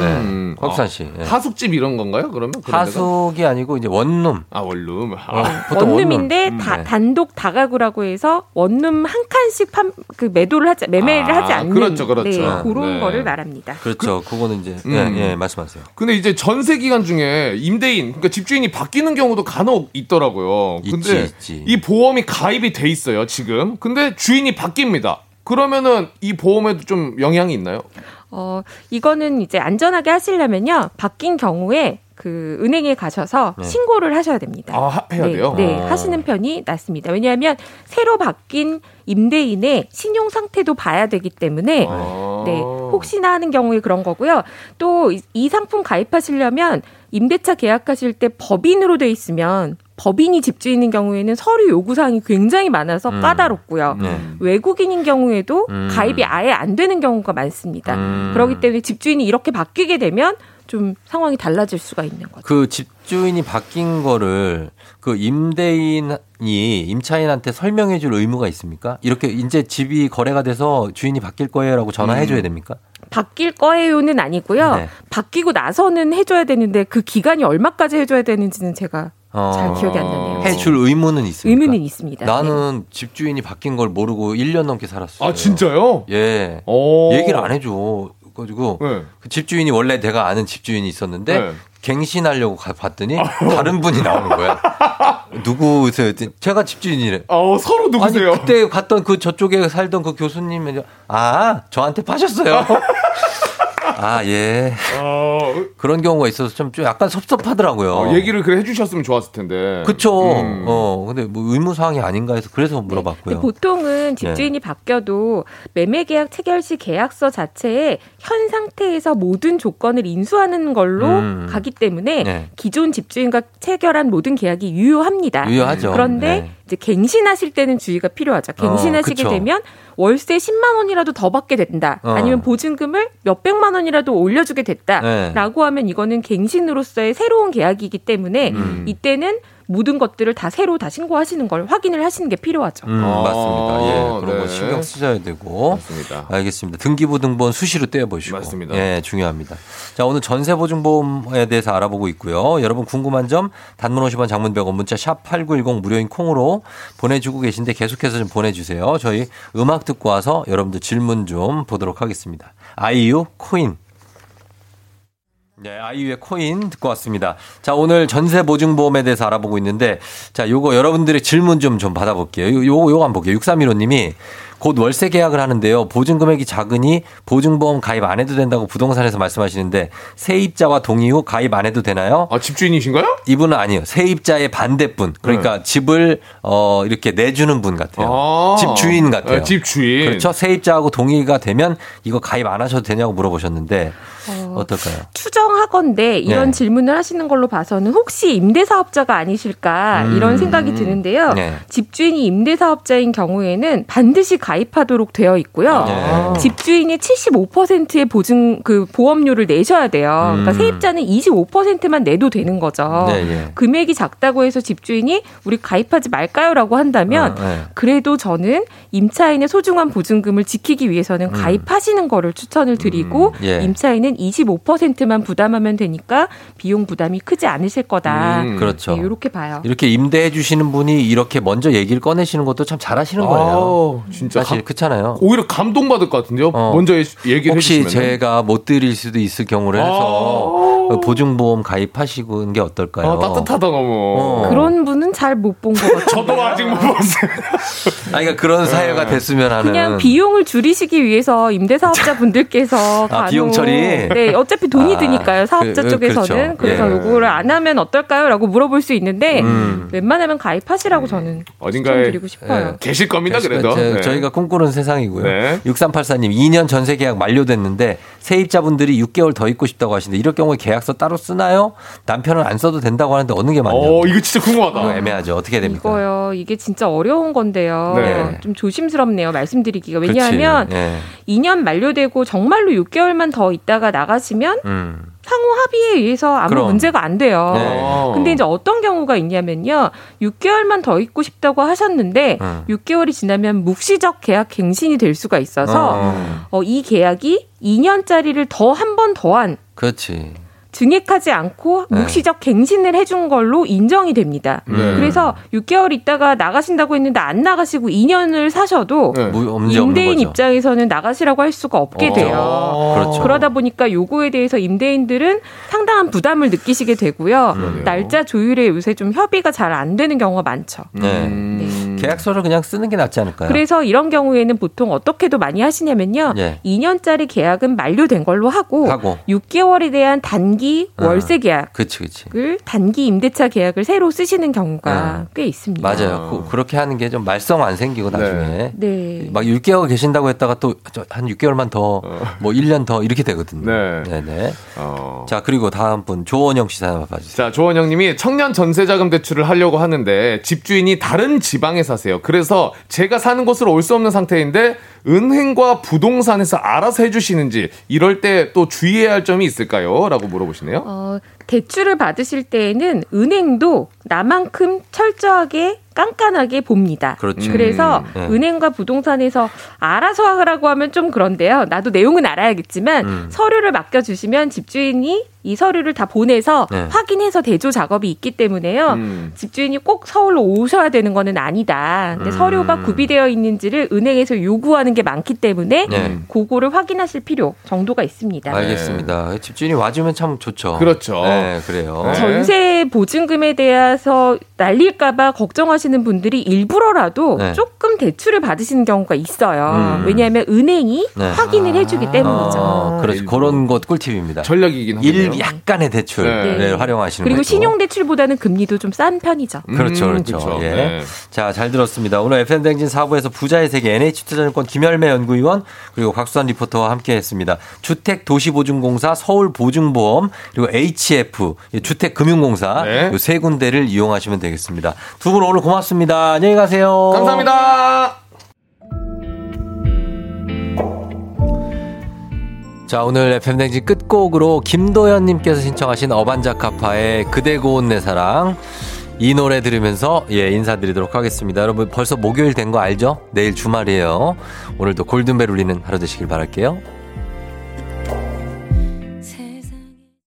네. 곽산 씨. 네. 하숙집 이런 건가요? 그러면 데가? 하숙이 아니고 이제 원룸. 아 원룸. 어, 보통 원룸인데 원룸. 다- 네. 단독 다가구라고 해서 원룸 한 칸씩 판, 그 매도를 하지 매매를 아, 하지 않는 그렇죠, 그렇죠. 네, 그런 네. 거를 말합니다. 그렇죠. 그, 거는 이제 음. 예, 예, 말씀하세요. 근데 이제 전세 기간 중에 임대인, 그러니까 집주인이 바뀌는 경우도 간혹 있더라고요. 근데 있지, 있지. 이 보험이 가입이 돼 있어요, 지금. 근데 주인이 바뀝니다. 그러면은 이 보험에도 좀 영향이 있나요? 어, 이거는 이제 안전하게 하시려면요. 바뀐 경우에 그 은행에 가셔서 네. 신고를 하셔야 됩니다. 아, 하- 해야 네, 돼요? 네, 아. 하시는 편이 낫습니다. 왜냐하면 새로 바뀐 임대인의 신용 상태도 봐야 되기 때문에 아. 네, 혹시나 하는 경우에 그런 거고요. 또 이 상품 가입하시려면 임대차 계약하실 때 법인으로 돼 있으면 법인이 집주인인 경우에는 서류 요구 사항이 굉장히 많아서 음. 까다롭고요. 네. 외국인인 경우에도 음. 가입이 아예 안 되는 경우가 많습니다. 음. 그렇기 때문에 집주인이 이렇게 바뀌게 되면 좀 상황이 달라질 수가 있는 거죠. 그 집주인이 바뀐 거를 그 임대인이 임차인한테 설명해 줄 의무가 있습니까? 이렇게 이제 집이 거래가 돼서 주인이 바뀔 거예요라고 전화해 줘야 됩니까? 바뀔 거예요는 아니고요. 네. 바뀌고 나서는 해줘야 되는데 그 기간이 얼마까지 해줘야 되는지는 제가 어, 잘 기억이 안 나네요. 해줄 의무는 있습니까? 의무는 있습니다. 네. 나는 집주인이 바뀐 걸 모르고 1년 넘게 살았어요. 아, 진짜요? 예. 오. 얘기를 안 해줘. 가지고 네. 그 집주인이 원래 내가 아는 집주인이 있었는데 네. 갱신하려고 가- 봤더니 다른 분이 나오는 거야. 누구세요? 제가 집주인이래. 어, 서로 누구세요? 아니 그때 갔던 그 저쪽에 살던 그 교수님이 아 저한테 파셨어요. 아 예. 그런 경우가 있어서 좀, 좀 약간 섭섭하더라고요. 어, 얘기를 그래 해주셨으면 좋았을 텐데. 그쵸. 음. 어, 근데 뭐 의무사항이 아닌가 해서 그래서 물어봤고요. 근데 보통은 집주인이 바뀌어도 매매계약 체결 시 계약서 자체에 현 상태에서 모든 조건을 인수하는 걸로 음. 가기 때문에 네. 기존 집주인과 체결한 모든 계약이 유효합니다. 유효하죠. 그런데 네. 이제 갱신하실 때는 주의가 필요하죠. 갱신하시게 그쵸. 되면 월세 10만 원이라도 더 받게 된다. 어. 아니면 보증금을 몇 백만 원이라도 올려주게 네. 됐다라고 하면 이거는 갱신으로서의 새로운 계약이기 때문에 음. 이때는 모든 것들을 다 새로 다 신고하시는 걸 확인을 하시는 게 필요하죠. 음, 맞습니다. 예, 그런 네. 거 신경 쓰셔야 되고. 맞습니다. 알겠습니다. 등기부등본 수시로 떼어보시고. 맞습니다. 예, 중요합니다. 자, 오늘 전세보증보험에 대해서 알아보고 있고요. 여러분 궁금한 점 단문 50원 장문 100원 문자 샵 8910 무료인 콩으로 보내주고 계신데 계속해서 좀 보내주세요. 저희 음악 듣고 와서 여러분들 질문 좀 보도록 하겠습니다. 아이유 코인. 네, 아이유의 코인 듣고 왔습니다. 자, 오늘 전세 보증보험에 대해서 알아보고 있는데, 자, 요거 여러분들의 질문 좀, 좀 받아볼게요. 요, 요거, 요거 한번 볼게요. 6315님이 곧 월세 계약을 하는데요. 보증금액이 작으니 보증보험 가입 안 해도 된다고 부동산에서 말씀하시는데, 세입자와 동의 후 가입 안 해도 되나요? 아, 집주인이신가요? 이분은 아니에요. 세입자의 반대분. 그러니까 집을, 어, 이렇게 내주는 분 같아요. 네. 아. 집주인 같아요. 아, 집주인. 그렇죠. 세입자하고 동의가 되면 이거 가입 안 하셔도 되냐고 물어보셨는데, 어 떨까요? 추정하건데 이런 네. 질문을 하시는 걸로 봐서는 혹시 임대사업자가 아니실까 음. 이런 생각이 드는데요. 네. 집주인이 임대사업자인 경우에는 반드시 가입하도록 되어 있고요. 네. 집주인이 75%의 보증 그 보험료를 내셔야 돼요. 그러니까 음. 세입자는 25%만 내도 되는 거죠. 네, 예. 금액이 작다고 해서 집주인이 우리 가입하지 말까요라고 한다면 어, 네. 그래도 저는 임차인의 소중한 보증금을 지키기 위해서는 가입하시는 거를 추천을 드리고 음, 예. 임차인은 25%만 부담하면 되니까 비용 부담이 크지 않으실 거다. 음, 그렇죠. 네, 이렇게 봐요. 이렇게 임대해 주시는 분이 이렇게 먼저 얘기를 꺼내시는 것도 참 잘하시는 거예요. 아우, 진짜 사실 감- 그렇잖아요. 오히려 감동받을 것 같은데요. 먼저 얘기를 혹시 해주시면 제가 못 드릴 수도 있을 경우를 해서 보증보험 가입하시는 게 어떨까요? 아, 따뜻하다 너무. 어. 그런 분은 잘 못 본 것 같아요. 저도 아직 못 봤어요. 아니, 그러니까 그런 사회가 됐으면 하는. 그냥 비용을 줄이시기 위해서 임대사업자 분들께서 아, 비용 처리? 네, 어차피 돈이 아, 드니까요. 사업자 그, 쪽에서는. 그렇죠. 그래서 예. 요거를 안 하면 어떨까요?라고 물어볼 수 있는데 음. 웬만하면 가입하시라고 저는 어딘가에 추천드리고 싶어요. 예. 계실 겁니다, 그래도. 저, 네. 저희가 꿈꾸는 세상이고요. 네. 6384님, 2년 전세 계약 만료됐는데 세입자분들이 6개월 더 있고 싶다고 하시는데 이럴 경우에 계약서 따로 쓰나요? 남편은 안 써도 된다고 하는데 어느 게 맞냐? 어, 이거 진짜 궁금하다. 이거 애매하죠. 어떻게 됩니까? 이거요. 이게 진짜 어려운 건데요. 네. 좀 조심스럽네요. 말씀드리기가. 왜냐하면 예. 2년 만료되고 정말로 6개월만 더 있다가 나가시면 음. 상호 합의에 의해서 아무 그럼. 문제가 안 돼요. 네. 근데 이제 어떤 경우가 있냐면요. 6개월만 더 있고 싶다고 하셨는데 음. 6개월이 지나면 묵시적 계약 갱신이 될 수가 있어서 어. 어, 이 계약이 2년짜리를 더 한 번 더한 그렇지. 증액하지 않고 네. 묵시적 갱신을 해준 걸로 인정이 됩니다. 네. 그래서 6개월 있다가 나가신다고 했는데 안 나가시고 2년을 사셔도 네. 없는 임대인. 입장에서는 나가시라고 할 수가 없게 어. 돼요. 그렇죠. 그러다 보니까 요거에 대해서 임대인들은 상당한 부담을 느끼시게 되고요. 그러네요. 날짜 조율에 요새 좀 협의가 잘 안 되는 경우가 많죠. 네. 음. 계약서를 그냥 쓰는 게 낫지 않을까요? 그래서 이런 경우에는 보통 어떻게도 많이 하시냐면요. 예. 2년짜리 계약은 만료된 걸로 하고, 하고. 6개월에 대한 단기 아. 월세 계약 그치, 그치. 을 단기 임대차 계약을 새로 쓰시는 경우가 아. 꽤 있습니다. 맞아요. 그, 렇게 하는 게 좀 말썽 안 생기고 나중에. 네. 막 6개월 계신다고 했다가 또 한 6개월만 더, 뭐 1년 더 이렇게 되거든요. 네. 네네. 어. 자, 그리고 다음 분, 조원영 씨 사연 봐주세요. 자, 조원영 님이 청년 전세자금 대출을 하려고 하는데 집주인이 다른 지방에 사세요. 그래서 제가 사는 곳으로 올 수 없는 상태인데 은행과 부동산에서 알아서 해주시는지 이럴 때 또 주의해야 할 점이 있을까요? 라고 물어보시네요. 어, 대출을 받으실 때에는 은행도 나만큼 철저하게 깐깐하게 봅니다. 그렇죠. 래서 음, 네. 은행과 부동산에서 알아서 하라고 하면 좀 그런데요. 나도 내용은 알아야겠지만 음. 서류를 맡겨주시면 집주인이 이 서류를 다 보내서 네. 확인해서 대조 작업이 있기 때문에요. 음. 집주인이 꼭 서울로 오셔야 되는 거는 아니다. 근데 음. 서류가 구비되어 있는지를 은행에서 요구하는 게 많기 때문에 네. 그거를 확인하실 필요 정도가 있습니다. 알겠습니다. 집주인이 와주면 참 좋죠. 그렇죠. 네, 그래요. 네. 전세 보증금에 대해서 날릴까봐 걱정하시는 분들이 일부러라도 네. 조금 대출을 받으시는 경우가 있어요. 음. 왜냐하면 은행이 네. 확인을 해주기 때문이죠. 어, 그렇죠. 그런 것 꿀팁입니다. 전략이긴 하네요. 일 약간의 대출을 네. 활용하시는 그리고 거죠. 신용 대출보다는 금리도 좀 싼 편이죠. 그렇죠, 음, 그렇죠. 그렇죠. 예. 네. 자, 잘 들었습니다. 오늘 FM 댕진 4부에서 부자의 세계 NH투자증권 김 열매 연구위원 그리고 곽수환 리포터와 함께 했습니다. 주택도시보증공사 서울보증보험 그리고 HF 주택금융공사 네. 이세 군데를 이용하시면 되겠습니다. 두 분 오늘 고맙습니다. 안녕히 가세요. 감사합니다. 자, 오늘 FM댕진 끝곡으로 김도현님께서 신청하신 어반자카파의 그대 고운 내 사랑. 이 노래 들으면서 예, 인사드리도록 하겠습니다. 여러분 벌써 목요일 된 거 알죠? 내일 주말이에요. 오늘도 골든벨 울리는 하루 되시길 바랄게요.